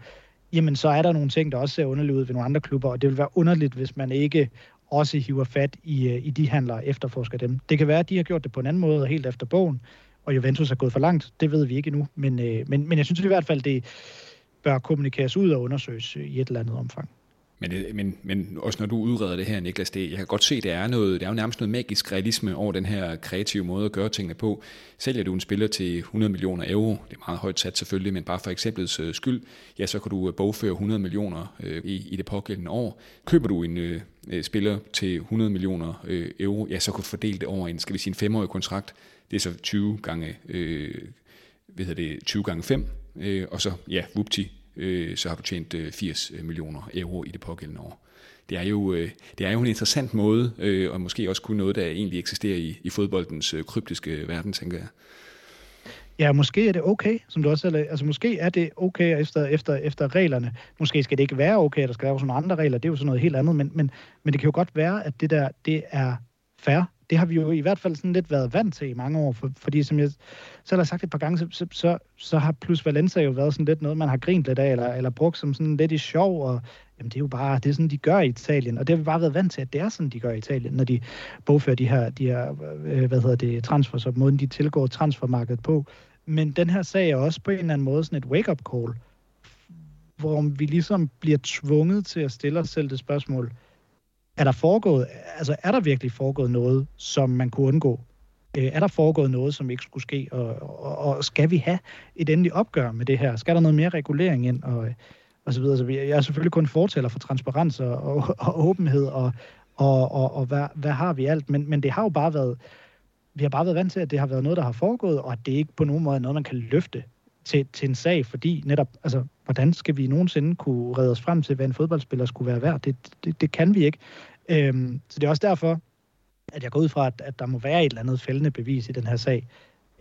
jamen så er der nogle ting, der også ser underligt ud ved nogle andre klubber, og det vil være underligt, hvis man ikke også hiver fat i, øh, i de handlere og efterforsker dem. Det kan være, at de har gjort det på en anden måde, helt efter bogen, og Juventus er gået for langt. Det ved vi ikke endnu, men, øh, men, men jeg synes i hvert fald, det bør kommunikeres ud og undersøges øh, i et eller andet omfang. Men, det, men, men også når du udreder det her, Niklas, det, jeg kan godt se, det er, noget, det er jo nærmest noget magisk realisme over den her kreative måde at gøre tingene på. Sælger du en spiller til 100 millioner euro, det er meget højt sat selvfølgelig, men bare for eksemplets øh, skyld, ja, så kan du bogføre 100 millioner øh, i, i det pågældende år. Køber du en øh, spiller til 100 millioner øh, euro, ja, så kan du fordele det over en, skal vi sige, en femårig kontrakt. Det er så 20 gange, øh, hvad hedder det, 20 gange 5, øh, og så, ja, vupti, øh, så har du tjent øh, 80 øh, millioner euro i det pågældende år. Det er jo, øh, det er jo en interessant måde, øh, og måske også kun noget, der egentlig eksisterer i, i fodboldens øh, kryptiske verden, tænker jeg. Ja, måske er det okay, som du også altså måske er det okay efter, efter, efter reglerne. Måske skal det ikke være okay, der skal være sådan nogle andre regler, det er jo sådan noget helt andet, men, men, men det kan jo godt være, at det der, det er fair det har vi jo i hvert fald sådan lidt været vant til i mange år, for, fordi som jeg selv har sagt et par gange, så, så, så har Plus Valenza jo været sådan lidt noget, man har grint lidt af, eller, eller brugt som sådan lidt i sjov, og jamen det er jo bare, det er sådan, de gør i Italien, og det har vi bare været vant til, at det er sådan, de gør i Italien, når de bogfører de her, de her øh, hvad hedder det, transfers, og måden de tilgår transfermarkedet på. Men den her sag er også på en eller anden måde sådan et wake-up call, hvor vi ligesom bliver tvunget til at stille os selv det spørgsmål, er der foregået, altså er der virkelig foregået noget, som man kunne undgå? Øh, er der foregået noget, som ikke skulle ske? Og, og, og skal vi have et endeligt opgør med det her? Skal der noget mere regulering ind? Og, og så videre. Så jeg er selvfølgelig kun fortæller for transparens og, og, og åbenhed, og, og, og, og hvad, hvad har vi alt? Men, men det har jo bare været, vi har bare været vant til, at det har været noget, der har foregået, og at det ikke på nogen måde er noget, man kan løfte til, til en sag, fordi netop, altså, hvordan skal vi nogensinde kunne redde os frem til, hvad en fodboldspiller skulle være værd? Det, det, det kan vi ikke. Øhm, så det er også derfor, at jeg går ud fra, at, at der må være et eller andet fældende bevis i den her sag,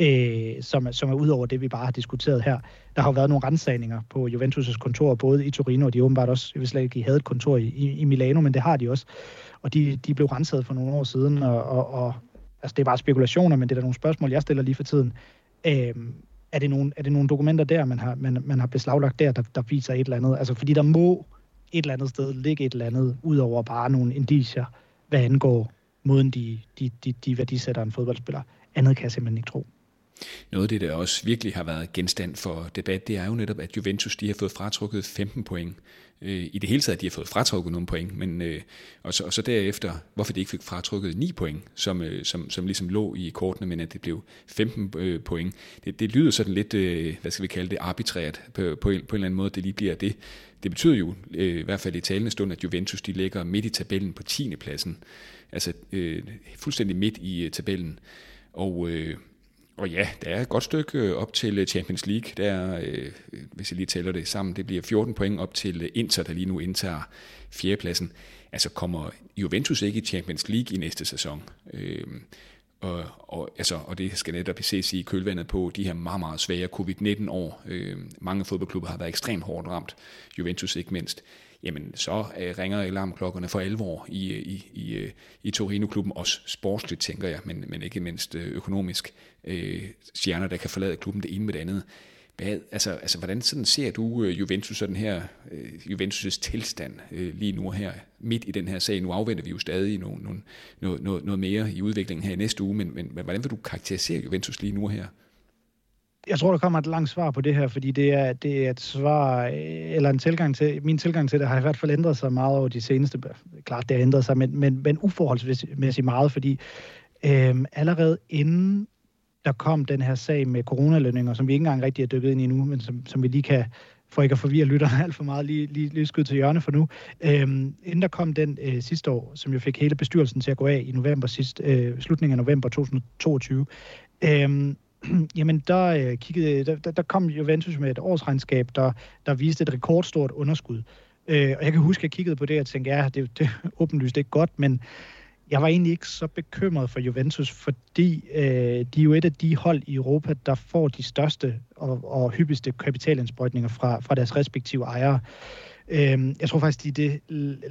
øh, som, som er ud over det, vi bare har diskuteret her. Der har jo været nogle rensagninger på Juventus' kontor, både i Torino, og de åbenbart også, jeg vil slet ikke, de havde et kontor i, i, i Milano, men det har de også. Og de, de blev renset for nogle år siden, og, og, og altså det er bare spekulationer, men det er der nogle spørgsmål, jeg stiller lige for tiden. Øh, er det nogle, er det nogle dokumenter der, man har, man, man har beslaglagt der, der, der viser et eller andet? Altså, fordi der må et eller andet sted ligge et eller andet, ud over bare nogle indicier, hvad angår måden, de, de, de, de værdisætter en fodboldspiller. Andet kan jeg simpelthen ikke tro. Noget af det, der også virkelig har været genstand for debat, det er jo netop, at Juventus de har fået fratrukket 15 point øh, i det hele taget, at de har fået fratrukket nogle point, men, øh, og, så, og så derefter, hvorfor de ikke fik fratrukket 9 point, som, øh, som, som ligesom lå i kortene, men at det blev 15 øh, point. Det, det lyder sådan lidt, øh, hvad skal vi kalde det, arbitrært på, på, en, på en eller anden måde, det lige bliver det. Det betyder jo, øh, i hvert fald i talende stund, at Juventus de ligger midt i tabellen på 10. pladsen, altså øh, fuldstændig midt i øh, tabellen, og... Øh, og ja, der er et godt stykke øh, op til øh, Champions League. Der er, øh, øh, hvis jeg lige tæller det sammen, det bliver 14 point op til Inter, der lige nu indtager fjerdepladsen. Altså kommer Juventus ikke i Champions League i næste sæson. Øh, og, og, altså, og det skal netop ses i kølvandet på de her meget, meget svære covid-19 år. Øh, mange fodboldklubber har været ekstremt hårdt ramt, Juventus ikke mindst jamen så øh, ringer alarmklokkerne for alvor i, i, i, øh, i Torino-klubben, også sportsligt, tænker jeg, men, men ikke mindst øh, økonomisk. Øh, stjerner, der kan forlade klubben det ene med det andet. Hvad, altså, altså, hvordan sådan ser du øh, Juventus den her, øh, Juventus' tilstand øh, lige nu her, midt i den her sag? Nu afventer vi jo stadig nogle, nogle, noget, noget, noget mere i udviklingen her i næste uge, men, men hvordan vil du karakterisere Juventus lige nu her? Jeg tror, der kommer et langt svar på det her, fordi det er, det er et svar, øh, eller en tilgang til, min tilgang til det har i hvert fald ændret sig meget over de seneste, klart det har ændret sig, men, men, men uforholdsmæssigt meget, fordi øhm, allerede inden der kom den her sag med coronalønninger, som vi ikke engang rigtig er dykket ind i nu, men som, som vi lige kan, for ikke at forvirre lytterne *laughs* alt for meget, lige, lige, lige skyde til hjørne for nu. Øhm, inden der kom den øh, sidste år, som jo fik hele bestyrelsen til at gå af i november sidst, øh, slutningen af november 2022, øhm, *clears throat* jamen der, øh, kiggede, der, der kom Juventus med et årsregnskab, der, der viste et rekordstort underskud. Øh, og jeg kan huske, at jeg kiggede på det og tænkte, ja, det, det er *laughs* åbenlyst ikke godt, men jeg var egentlig ikke så bekymret for Juventus, fordi øh, de er jo et af de hold i Europa, der får de største og, og hyppigste kapitalindsprøjtninger fra, fra deres respektive ejere. Øh, Øhm, jeg tror faktisk, de er det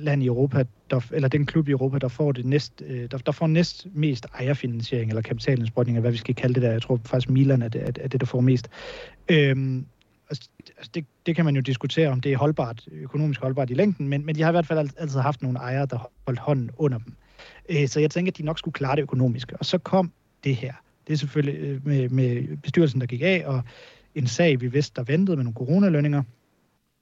land i Europa, der, eller den klub i Europa, der får det næst, øh, der, der får næst mest ejerfinansiering eller kapitalindsprøjtning, hvad vi skal kalde det der. Jeg tror faktisk, Milan er det, er det der får mest. Øh, altså, det, det kan man jo diskutere, om det er holdbart, økonomisk holdbart i længden, men, men de har i hvert fald altid haft nogle ejere, der holdt hånden under dem. Øh, så jeg tænker, at de nok skulle klare det økonomisk. Og så kom det her. Det er selvfølgelig øh, med, med bestyrelsen, der gik af, og en sag, vi vidste, der ventede med nogle coronalønninger.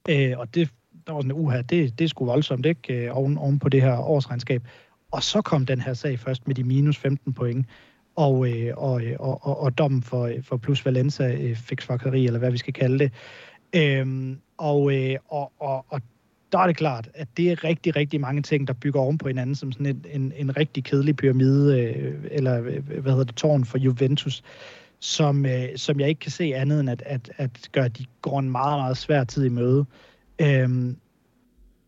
Øh, og det, der var sådan, uha, det, det skulle voldsomt, ikke? Øh, oven, oven på det her årsregnskab. Og så kom den her sag først med de minus 15 point øh, og, øh, og, og, og, og dommen for, øh, for Plus Valenza øh, fiksfakkeri, eller hvad vi skal kalde det. Øhm, og, øh, og, og, og der er det klart, at det er rigtig, rigtig mange ting, der bygger oven på hinanden, som sådan en, en, en rigtig kedelig pyramide, øh, eller hvad hedder det, tårn for Juventus, som, øh, som jeg ikke kan se andet end at, at, at gøre, at de går en meget, meget svær tid i møde. Øhm,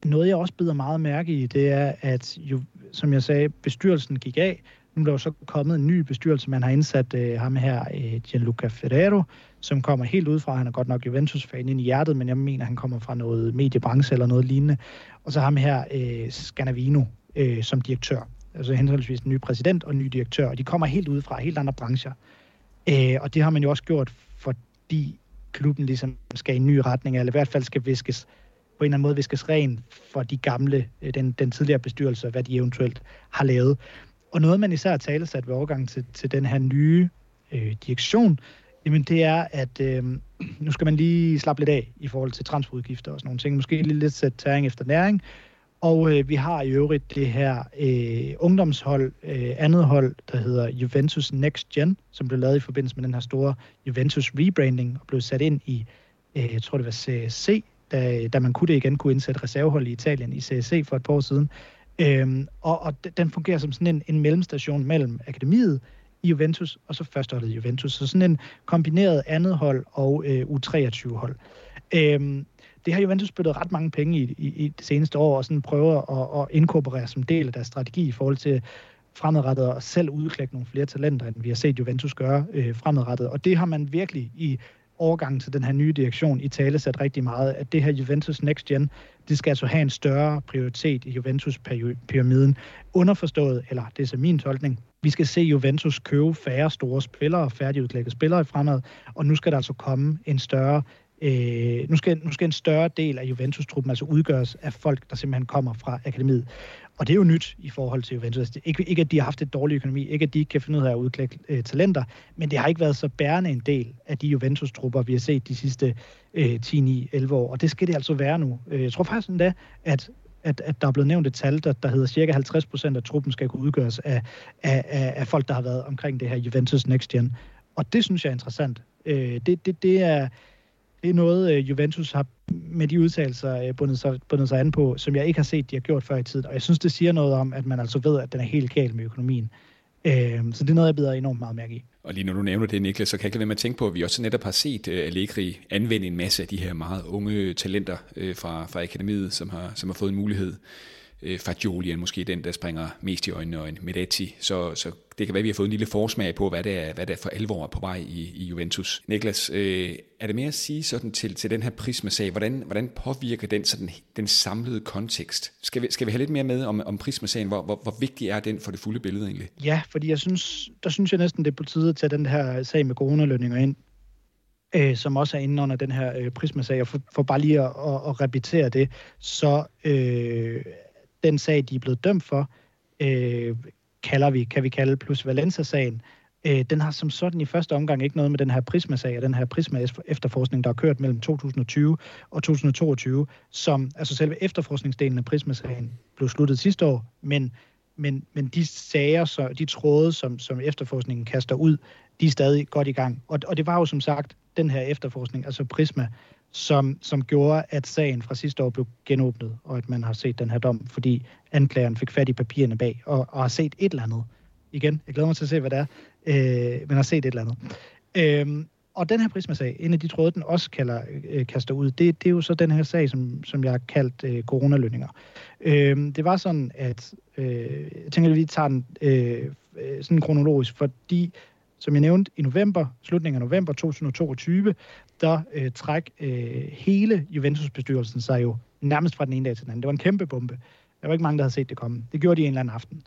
noget, jeg også bider meget mærke i, det er, at jo, som jeg sagde, bestyrelsen gik af, nu er der jo så kommet en ny bestyrelse, man har indsat øh, ham her, øh, Gianluca Ferrero, som kommer helt ud fra, han er godt nok Juventus-fan ind i hjertet, men jeg mener, han kommer fra noget mediebranche eller noget lignende. Og så ham her, øh, Scanavino, øh, som direktør. Altså henholdsvis en ny præsident og en ny direktør. Og de kommer helt ud fra helt andre brancher. Øh, og det har man jo også gjort, fordi klubben ligesom skal i en ny retning, eller i hvert fald skal viskes på en eller anden måde viskes ren for de gamle, øh, den, den tidligere bestyrelse, hvad de eventuelt har lavet. Og noget, man især talesat ved overgang til, til den her nye øh, direktion, jamen det er, at øh, nu skal man lige slappe lidt af i forhold til transferudgifter og sådan nogle ting. Måske lige lidt sætte tæring efter næring. Og øh, vi har i øvrigt det her øh, ungdomshold, øh, andet hold, der hedder Juventus Next Gen, som blev lavet i forbindelse med den her store Juventus rebranding og blev sat ind i, øh, jeg tror det var CSC, da, da man kunne det igen, kunne indsætte reservehold i Italien i CSC for et par år siden. Øhm, og, og den fungerer som sådan en, en mellemstation mellem akademiet i Juventus og så førsteholdet i Juventus. Så sådan en kombineret andet hold og øh, U23-hold. Øhm, det har Juventus spyttet ret mange penge i, i, i det seneste år, og sådan prøver at, at inkorporere som del af deres strategi i forhold til fremadrettet og selv udklække nogle flere talenter, end vi har set Juventus gøre øh, fremadrettet. Og det har man virkelig i overgangen til den her nye direktion i tale sat rigtig meget, at det her Juventus Next Gen, det skal altså have en større prioritet i Juventus-pyramiden. Underforstået, eller det er så min tolkning, vi skal se Juventus købe færre store spillere, færdigudklækkede spillere i fremad, og nu skal der altså komme en større Øh, nu, skal, nu skal en større del af Juventus-truppen altså udgøres af folk, der simpelthen kommer fra akademiet. Og det er jo nyt i forhold til Juventus. Altså, ikke, ikke at de har haft et dårlig økonomi, ikke at de ikke kan finde ud af at udklække øh, talenter, men det har ikke været så bærende en del af de Juventus-trupper, vi har set de sidste øh, 10-11 år. Og det skal det altså være nu. Øh, jeg tror faktisk endda, at at, at der er blevet nævnt et tal, der, der hedder cirka 50 procent af truppen skal kunne udgøres af, af, af, af folk, der har været omkring det her Juventus Next Gen. Og det synes jeg er interessant. Øh, det, det, det er det er noget, øh, Juventus har med de udtalelser øh, bundet, sig, bundet sig an på, som jeg ikke har set, de har gjort før i tiden. Og jeg synes, det siger noget om, at man altså ved, at den er helt gal med økonomien. Øh, så det er noget, jeg bider enormt meget mærke i. Og lige når du nævner det, Niklas, så kan jeg ikke lade med at tænke på, at vi også netop har set Allegri anvende en masse af de her meget unge talenter fra, fra akademiet, som har, som har fået en mulighed øh, Fagioli er måske den, der springer mest i øjnene, og en Medetti. Så, så det kan være, at vi har fået en lille forsmag på, hvad det er, hvad det er for alvor er på vej i, i Juventus. Niklas, øh, er det mere at sige sådan til, til den her Prisma-sag, hvordan, hvordan påvirker den sådan, den samlede kontekst? Skal vi, skal vi have lidt mere med om, om Prisma-sagen? Hvor, hvor, hvor vigtig er den for det fulde billede egentlig? Ja, fordi jeg synes, der synes jeg næsten, det er på tide at tage den her sag med coronalønninger ind øh, som også er inde under den her øh, Prisma-sag, og for, for bare lige at, at, at repetere det, så øh, den sag, de er blevet dømt for, øh, kalder vi, kan vi kalde plus Valenza-sagen, øh, den har som sådan i første omgang ikke noget med den her Prisma-sag og den her Prisma-efterforskning, der har kørt mellem 2020 og 2022, som altså selve efterforskningsdelen af Prisma-sagen blev sluttet sidste år, men men, men de sager, så, de tråde, som, som efterforskningen kaster ud, de er stadig godt i gang. Og, og det var jo som sagt den her efterforskning, altså Prisma, som, som gjorde, at sagen fra sidste år blev genåbnet, og at man har set den her dom, fordi anklageren fik fat i papirerne bag, og, og har set et eller andet. Igen, jeg glæder mig til at se, hvad det er, øh, men har set et eller andet. Øh, og den her prismasag, en af de tråde, den også kalder, øh, kaster ud, det, det er jo så den her sag, som, som jeg har kaldt øh, coronalønninger. Øh, det var sådan, at øh, jeg tænker, at vi tager den øh sådan kronologisk, fordi som jeg nævnte, i november, slutningen af november 2022, der øh, træk øh, hele Juventus-bestyrelsen sig jo nærmest fra den ene dag til den anden. Det var en kæmpe bombe. Der var ikke mange, der havde set det komme. Det gjorde de en eller anden aften.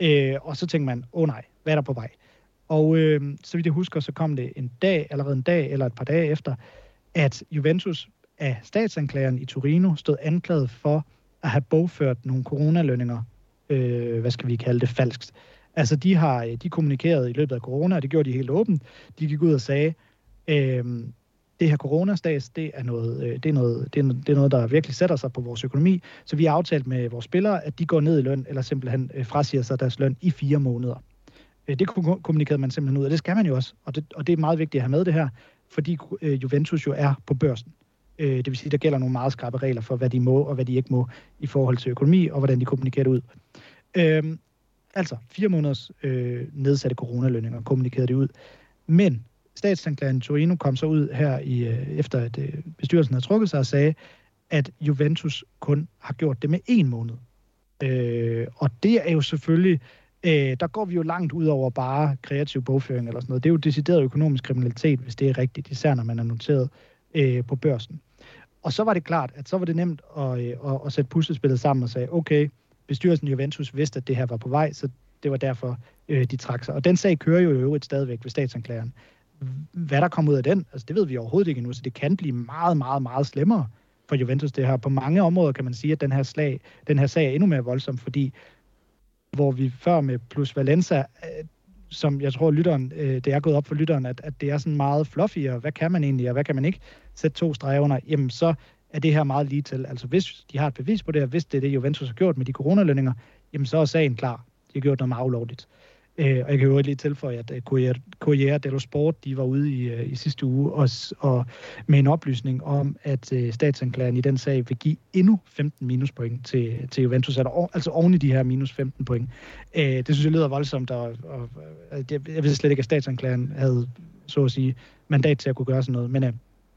Øh, og så tænkte man, åh oh, nej, hvad er der på vej? Og øh, så vidt jeg husker, så kom det en dag, allerede en dag eller et par dage efter, at Juventus af statsanklageren i Torino stod anklaget for at have bogført nogle coronalønninger, øh, hvad skal vi kalde det, falskt. Altså, de har øh, de kommunikeret i løbet af corona, og det gjorde de helt åbent. De gik ud og sagde, øh, det her coronastas, det er, noget, øh, det, er noget, det, er, det er noget, der virkelig sætter sig på vores økonomi. Så vi har aftalt med vores spillere, at de går ned i løn, eller simpelthen øh, frasiger sig deres løn i fire måneder. Øh, det kommunikerede man simpelthen ud, og det skal man jo også. Og det, og det er meget vigtigt at have med det her, fordi Juventus jo er på børsen. Det vil sige, der gælder nogle meget skarpe regler for, hvad de må og hvad de ikke må i forhold til økonomi, og hvordan de kommunikerer det ud. Øhm, altså, fire måneders øh, nedsatte coronalønninger kommunikerede det ud. Men statsanklageren Torino kom så ud her, i, øh, efter at øh, bestyrelsen havde trukket sig og sagde, at Juventus kun har gjort det med en måned. Øh, og det er jo selvfølgelig, øh, der går vi jo langt ud over bare kreativ bogføring eller sådan noget. Det er jo decideret økonomisk kriminalitet, hvis det er rigtigt, især når man er noteret øh, på børsen. Og så var det klart, at så var det nemt at, øh, at, at sætte puslespillet sammen og sige, okay, bestyrelsen i Juventus vidste, at det her var på vej, så det var derfor, øh, de trak sig. Og den sag kører jo i øvrigt stadigvæk ved statsanklageren hvad der kommer ud af den, altså det ved vi overhovedet ikke endnu, så det kan blive meget, meget, meget slemmere for Juventus det her. På mange områder kan man sige, at den her, slag, den her sag er endnu mere voldsom, fordi hvor vi før med plus Valenza, øh, som jeg tror, lytteren, øh, det er gået op for lytteren, at, at det er sådan meget fluffy, og hvad kan man egentlig, og hvad kan man ikke sætte to streger under, jamen så er det her meget lige til. Altså hvis de har et bevis på det, og hvis det er det, Juventus har gjort med de coronalønninger, jamen så er sagen klar. De har gjort noget meget ulovligt. Øh, Øh, og jeg kan jo lige tilføje, at øh, Corriere, Corriere dello Sport de var ude i, øh, i sidste uge og, og med en oplysning om, at øh, statsanklageren i den sag vil give endnu 15 minuspoint til, til Juventus, altså, altså oven i de her minus 15 point. Øh, det synes jeg lyder voldsomt, og, og jeg, jeg ved slet ikke, at statsanklageren havde, så at sige, mandat til at kunne gøre sådan noget. Men øh,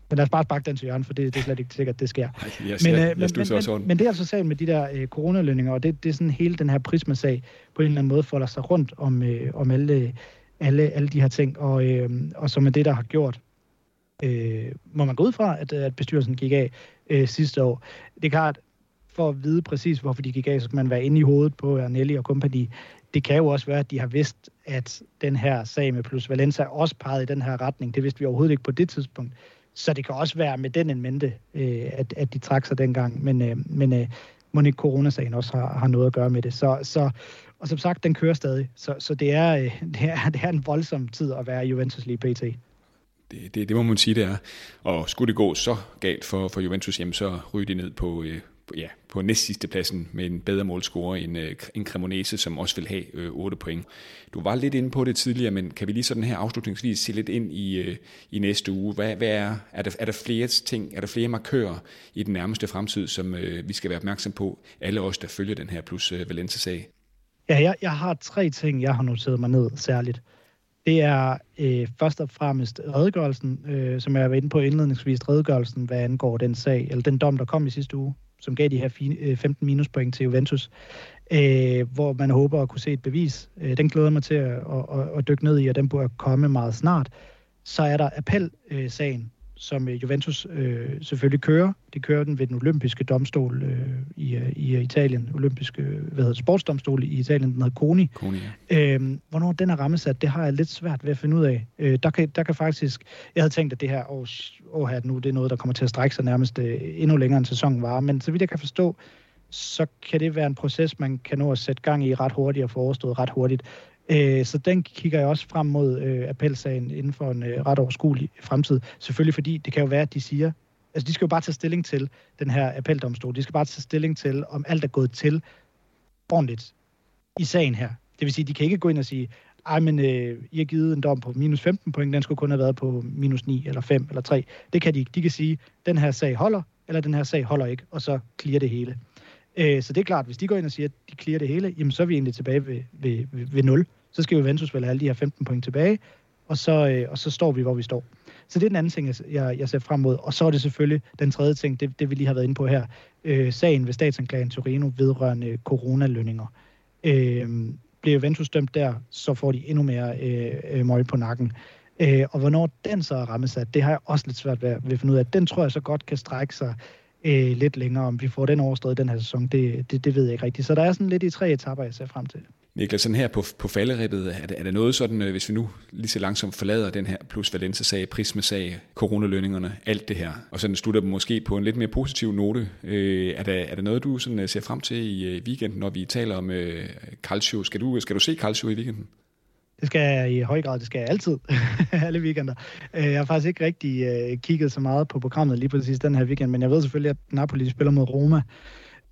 men lad os bare sparke den til hjørnet, for det, det er slet ikke sikkert, det sker. Ej, jeg, men, jeg, øh, men, men, men, men det er altså sagen med de der øh, coronalønninger, og det, det er sådan hele den her prismasag på en eller anden måde folder sig rundt om, øh, om alle, alle, alle de her ting, og, øh, og som er det, der har gjort, øh, må man gå ud fra, at, at bestyrelsen gik af øh, sidste år. Det er klart, for at vide præcis, hvorfor de gik af, så skal man være inde i hovedet på Arnelli og kompagni. Det kan jo også være, at de har vidst, at den her sag med Plus Valenza også pegede i den her retning. Det vidste vi overhovedet ikke på det tidspunkt. Så det kan også være med den en mente, øh, at, at de trak sig dengang. Men, øh, men øh, må ikke coronasagen også har, har noget at gøre med det. Så, så, og som sagt, den kører stadig. Så, så det, er, øh, *laughs* det, er, det er en voldsom tid at være Juventus lige pt. Det, det, det må man sige, det er. Og skulle det gå så galt for, for Juventus, jamen, så ryger de ned på, øh, ja, på næst sidste pladsen med en bedre målscore end, øh, en Cremonese, som også vil have øh, 8 point. Du var lidt inde på det tidligere, men kan vi lige sådan her afslutningsvis se lidt ind i, øh, i næste uge? Hvad, hvad er, er, der, er der flere ting, er der flere markører i den nærmeste fremtid, som øh, vi skal være opmærksom på, alle os, der følger den her plus øh, Valencia-sag? Ja, jeg, jeg har tre ting, jeg har noteret mig ned særligt. Det er øh, først og fremmest redegørelsen, øh, som jeg var inde på indledningsvis, redegørelsen, hvad angår den sag, eller den dom, der kom i sidste uge som gav de her 15 øh, minuspoint til Juventus, øh, hvor man håber at kunne se et bevis. Øh, den glæder mig til at, at, at, at dykke ned i, og den burde komme meget snart. Så er der appelsagen, som øh, Juventus øh, selvfølgelig kører. De kører den ved den olympiske domstol øh, i, øh, i Italien, olympiske hvad hedder det, sportsdomstol i Italien, den hedder CONI. CONI ja. øhm, hvornår den er rammesat, det har jeg lidt svært ved at finde ud af. Øh, der, kan, der kan faktisk, jeg havde tænkt, at det her, åh her, nu det er noget, der kommer til at strække sig nærmest øh, endnu længere end sæsonen var, men så vidt jeg kan forstå, så kan det være en proces, man kan nå at sætte gang i ret hurtigt og få overstået ret hurtigt. Øh, så den kigger jeg også frem mod øh, appelsagen inden for en øh, ret overskuelig fremtid. Selvfølgelig fordi det kan jo være, at de siger, altså de skal jo bare tage stilling til den her appeldomstol. De skal bare tage stilling til, om alt er gået til ordentligt i sagen her. Det vil sige, de kan ikke gå ind og sige, ej, men øh, I har givet en dom på minus 15 point, den skulle kun have været på minus 9 eller 5 eller 3. Det kan de ikke. De kan sige, den her sag holder, eller den her sag holder ikke, og så clear det hele. Øh, så det er klart, hvis de går ind og siger, at de clear det hele, jamen så er vi egentlig tilbage ved, ved, ved, ved 0 så skal Juventus vel have alle de her 15 point tilbage, og så, øh, og så står vi, hvor vi står. Så det er den anden ting, jeg, jeg ser frem mod. Og så er det selvfølgelig den tredje ting, det, det vi lige har været inde på her. Øh, sagen ved statsanklagen Torino vedrørende coronalønninger. Øh, bliver Juventus dømt der, så får de endnu mere øh, øh, møg på nakken. Øh, og hvornår den så er rammesat, det har jeg også lidt svært ved, ved at finde ud af. Den tror jeg så godt kan strække sig øh, lidt længere. Om vi får den overstået den her sæson, det, det, det ved jeg ikke rigtigt. Så der er sådan lidt i tre etapper, jeg ser frem til. Niklas, sådan her på, på falderæbet, er det, er det noget sådan, øh, hvis vi nu lige så langsomt forlader den her plus Valencia-sag, Prisma-sag, coronalønningerne, alt det her, og sådan slutter måske på en lidt mere positiv note. Øh, er, det, er det noget, du sådan øh, ser frem til øh, i weekenden, når vi taler om øh, Calcio? Skal du, skal du se Calcio i weekenden? Det skal jeg i høj grad, det skal jeg altid, *laughs* alle weekender. Jeg har faktisk ikke rigtig kigget så meget på programmet lige præcis den her weekend, men jeg ved selvfølgelig, at Napoli spiller mod Roma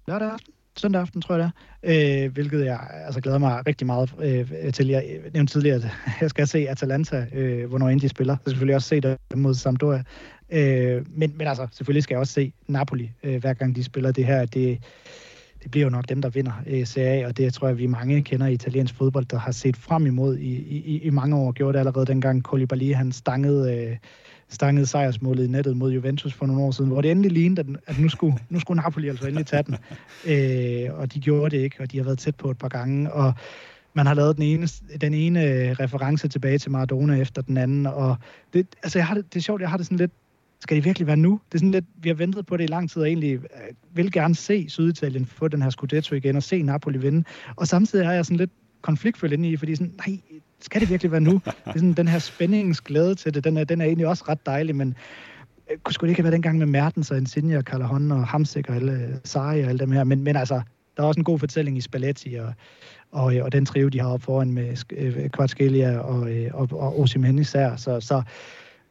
lørdag aften søndag aften, tror jeg det er, øh, hvilket jeg altså, glæder mig rigtig meget øh, til. Jeg nævnte tidligere, at *laughs* jeg skal se Atalanta, øh, hvornår end de spiller. Jeg skal selvfølgelig også se det mod Sampdoria. Øh, men, men altså, selvfølgelig skal jeg også se Napoli, øh, hver gang de spiller det her. Det, det bliver jo nok dem, der vinder øh, Serie A, og det tror jeg, vi mange kender i italiensk fodbold, der har set frem imod i, i, i mange år. Gjorde det allerede dengang Koulibaly, han stangede... Øh, stangede sejrsmålet i nettet mod Juventus for nogle år siden, hvor det endelig lignede, at nu skulle, nu skulle Napoli altså endelig tage den. *laughs* Øh, og de gjorde det ikke, og de har været tæt på et par gange, og man har lavet den ene, den ene reference tilbage til Maradona efter den anden, og det, altså jeg har det, det er sjovt, jeg har det sådan lidt, skal det virkelig være nu? Det er sådan lidt, vi har ventet på det i lang tid, og egentlig øh, vil gerne se Syditalien få den her Scudetto igen, og se Napoli vinde. Og samtidig har jeg sådan lidt konfliktfølt inde i, fordi sådan, nej, skal det virkelig være nu? Det er sådan, den her spændingsglæde til det, den er, den er egentlig også ret dejlig, men øh, kunne skulle det ikke have været dengang med Mertens og Insigne og Callahan og Hamsik og alle øh, Sarri og alle dem her, men, men altså, der er også en god fortælling i Spalletti og, og, øh, og den trio, de har op foran med øh, Kvartskelia og, øh, og, og Osimhen især. Så, så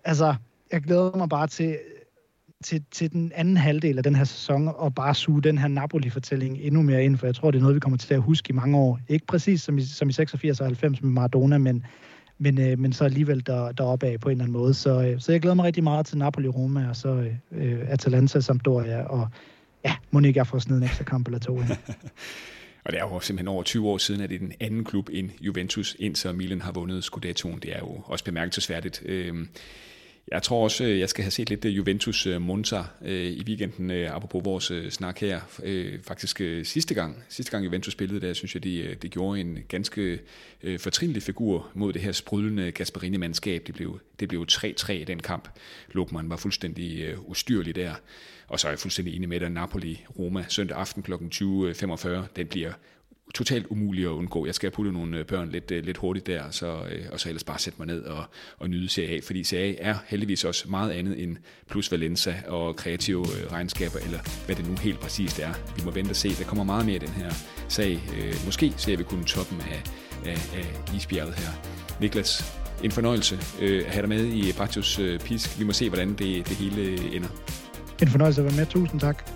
altså, jeg glæder mig bare til, til, til den anden halvdel af den her sæson og bare suge den her Napoli-fortælling endnu mere ind, for jeg tror, det er noget, vi kommer til at huske i mange år. Ikke præcis som i, som i 86 og 90 med Maradona, men, men, øh, men så alligevel der, deroppe af på en eller anden måde. Så, øh, så jeg glæder mig rigtig meget til Napoli-Roma, og så øh, Atalanta, Sampdoria, og ja, må ikke jeg får sådan en ekstra kamp eller to ind. *laughs* Og det er jo simpelthen over 20 år siden, at det er den anden klub end Juventus, indtil Milan har vundet Scudettoen. Det er jo også bemærkelsesværdigt. Øh, jeg tror også, øh, jeg skal have set lidt øh, Juventus øh, Monza i weekenden, apropos vores snak her. Faktisk sidste gang, sidste gang Juventus spillede, der synes jeg, de, de gjorde en ganske fortrinlig figur mod det her sprudlende Gasperini-mandskab. Det blev, det blev 3-3 i den kamp. Lokman var fuldstændig ustyrlig der. Og så er jeg fuldstændig enig med dig, Napoli-Roma søndag aften kl. 20.45. Den bliver totalt umuligt at undgå. Jeg skal putte nogle øh, børn lidt, øh, lidt hurtigt der, så, øh, og så ellers bare sætte mig ned og, og nyde Serie A, fordi Serie A er heldigvis også meget andet end plus Valenza og kreative regnskaber, eller hvad det nu helt præcist er. Vi må vente og se. Der kommer meget mere i den her sag. Måske ser vi kun toppen af, af, af isbjerget her. Niklas, en fornøjelse at have dig med i Bratjos Pisk. Vi må se, hvordan det, det hele ender. En fornøjelse at være med. Tusind tak.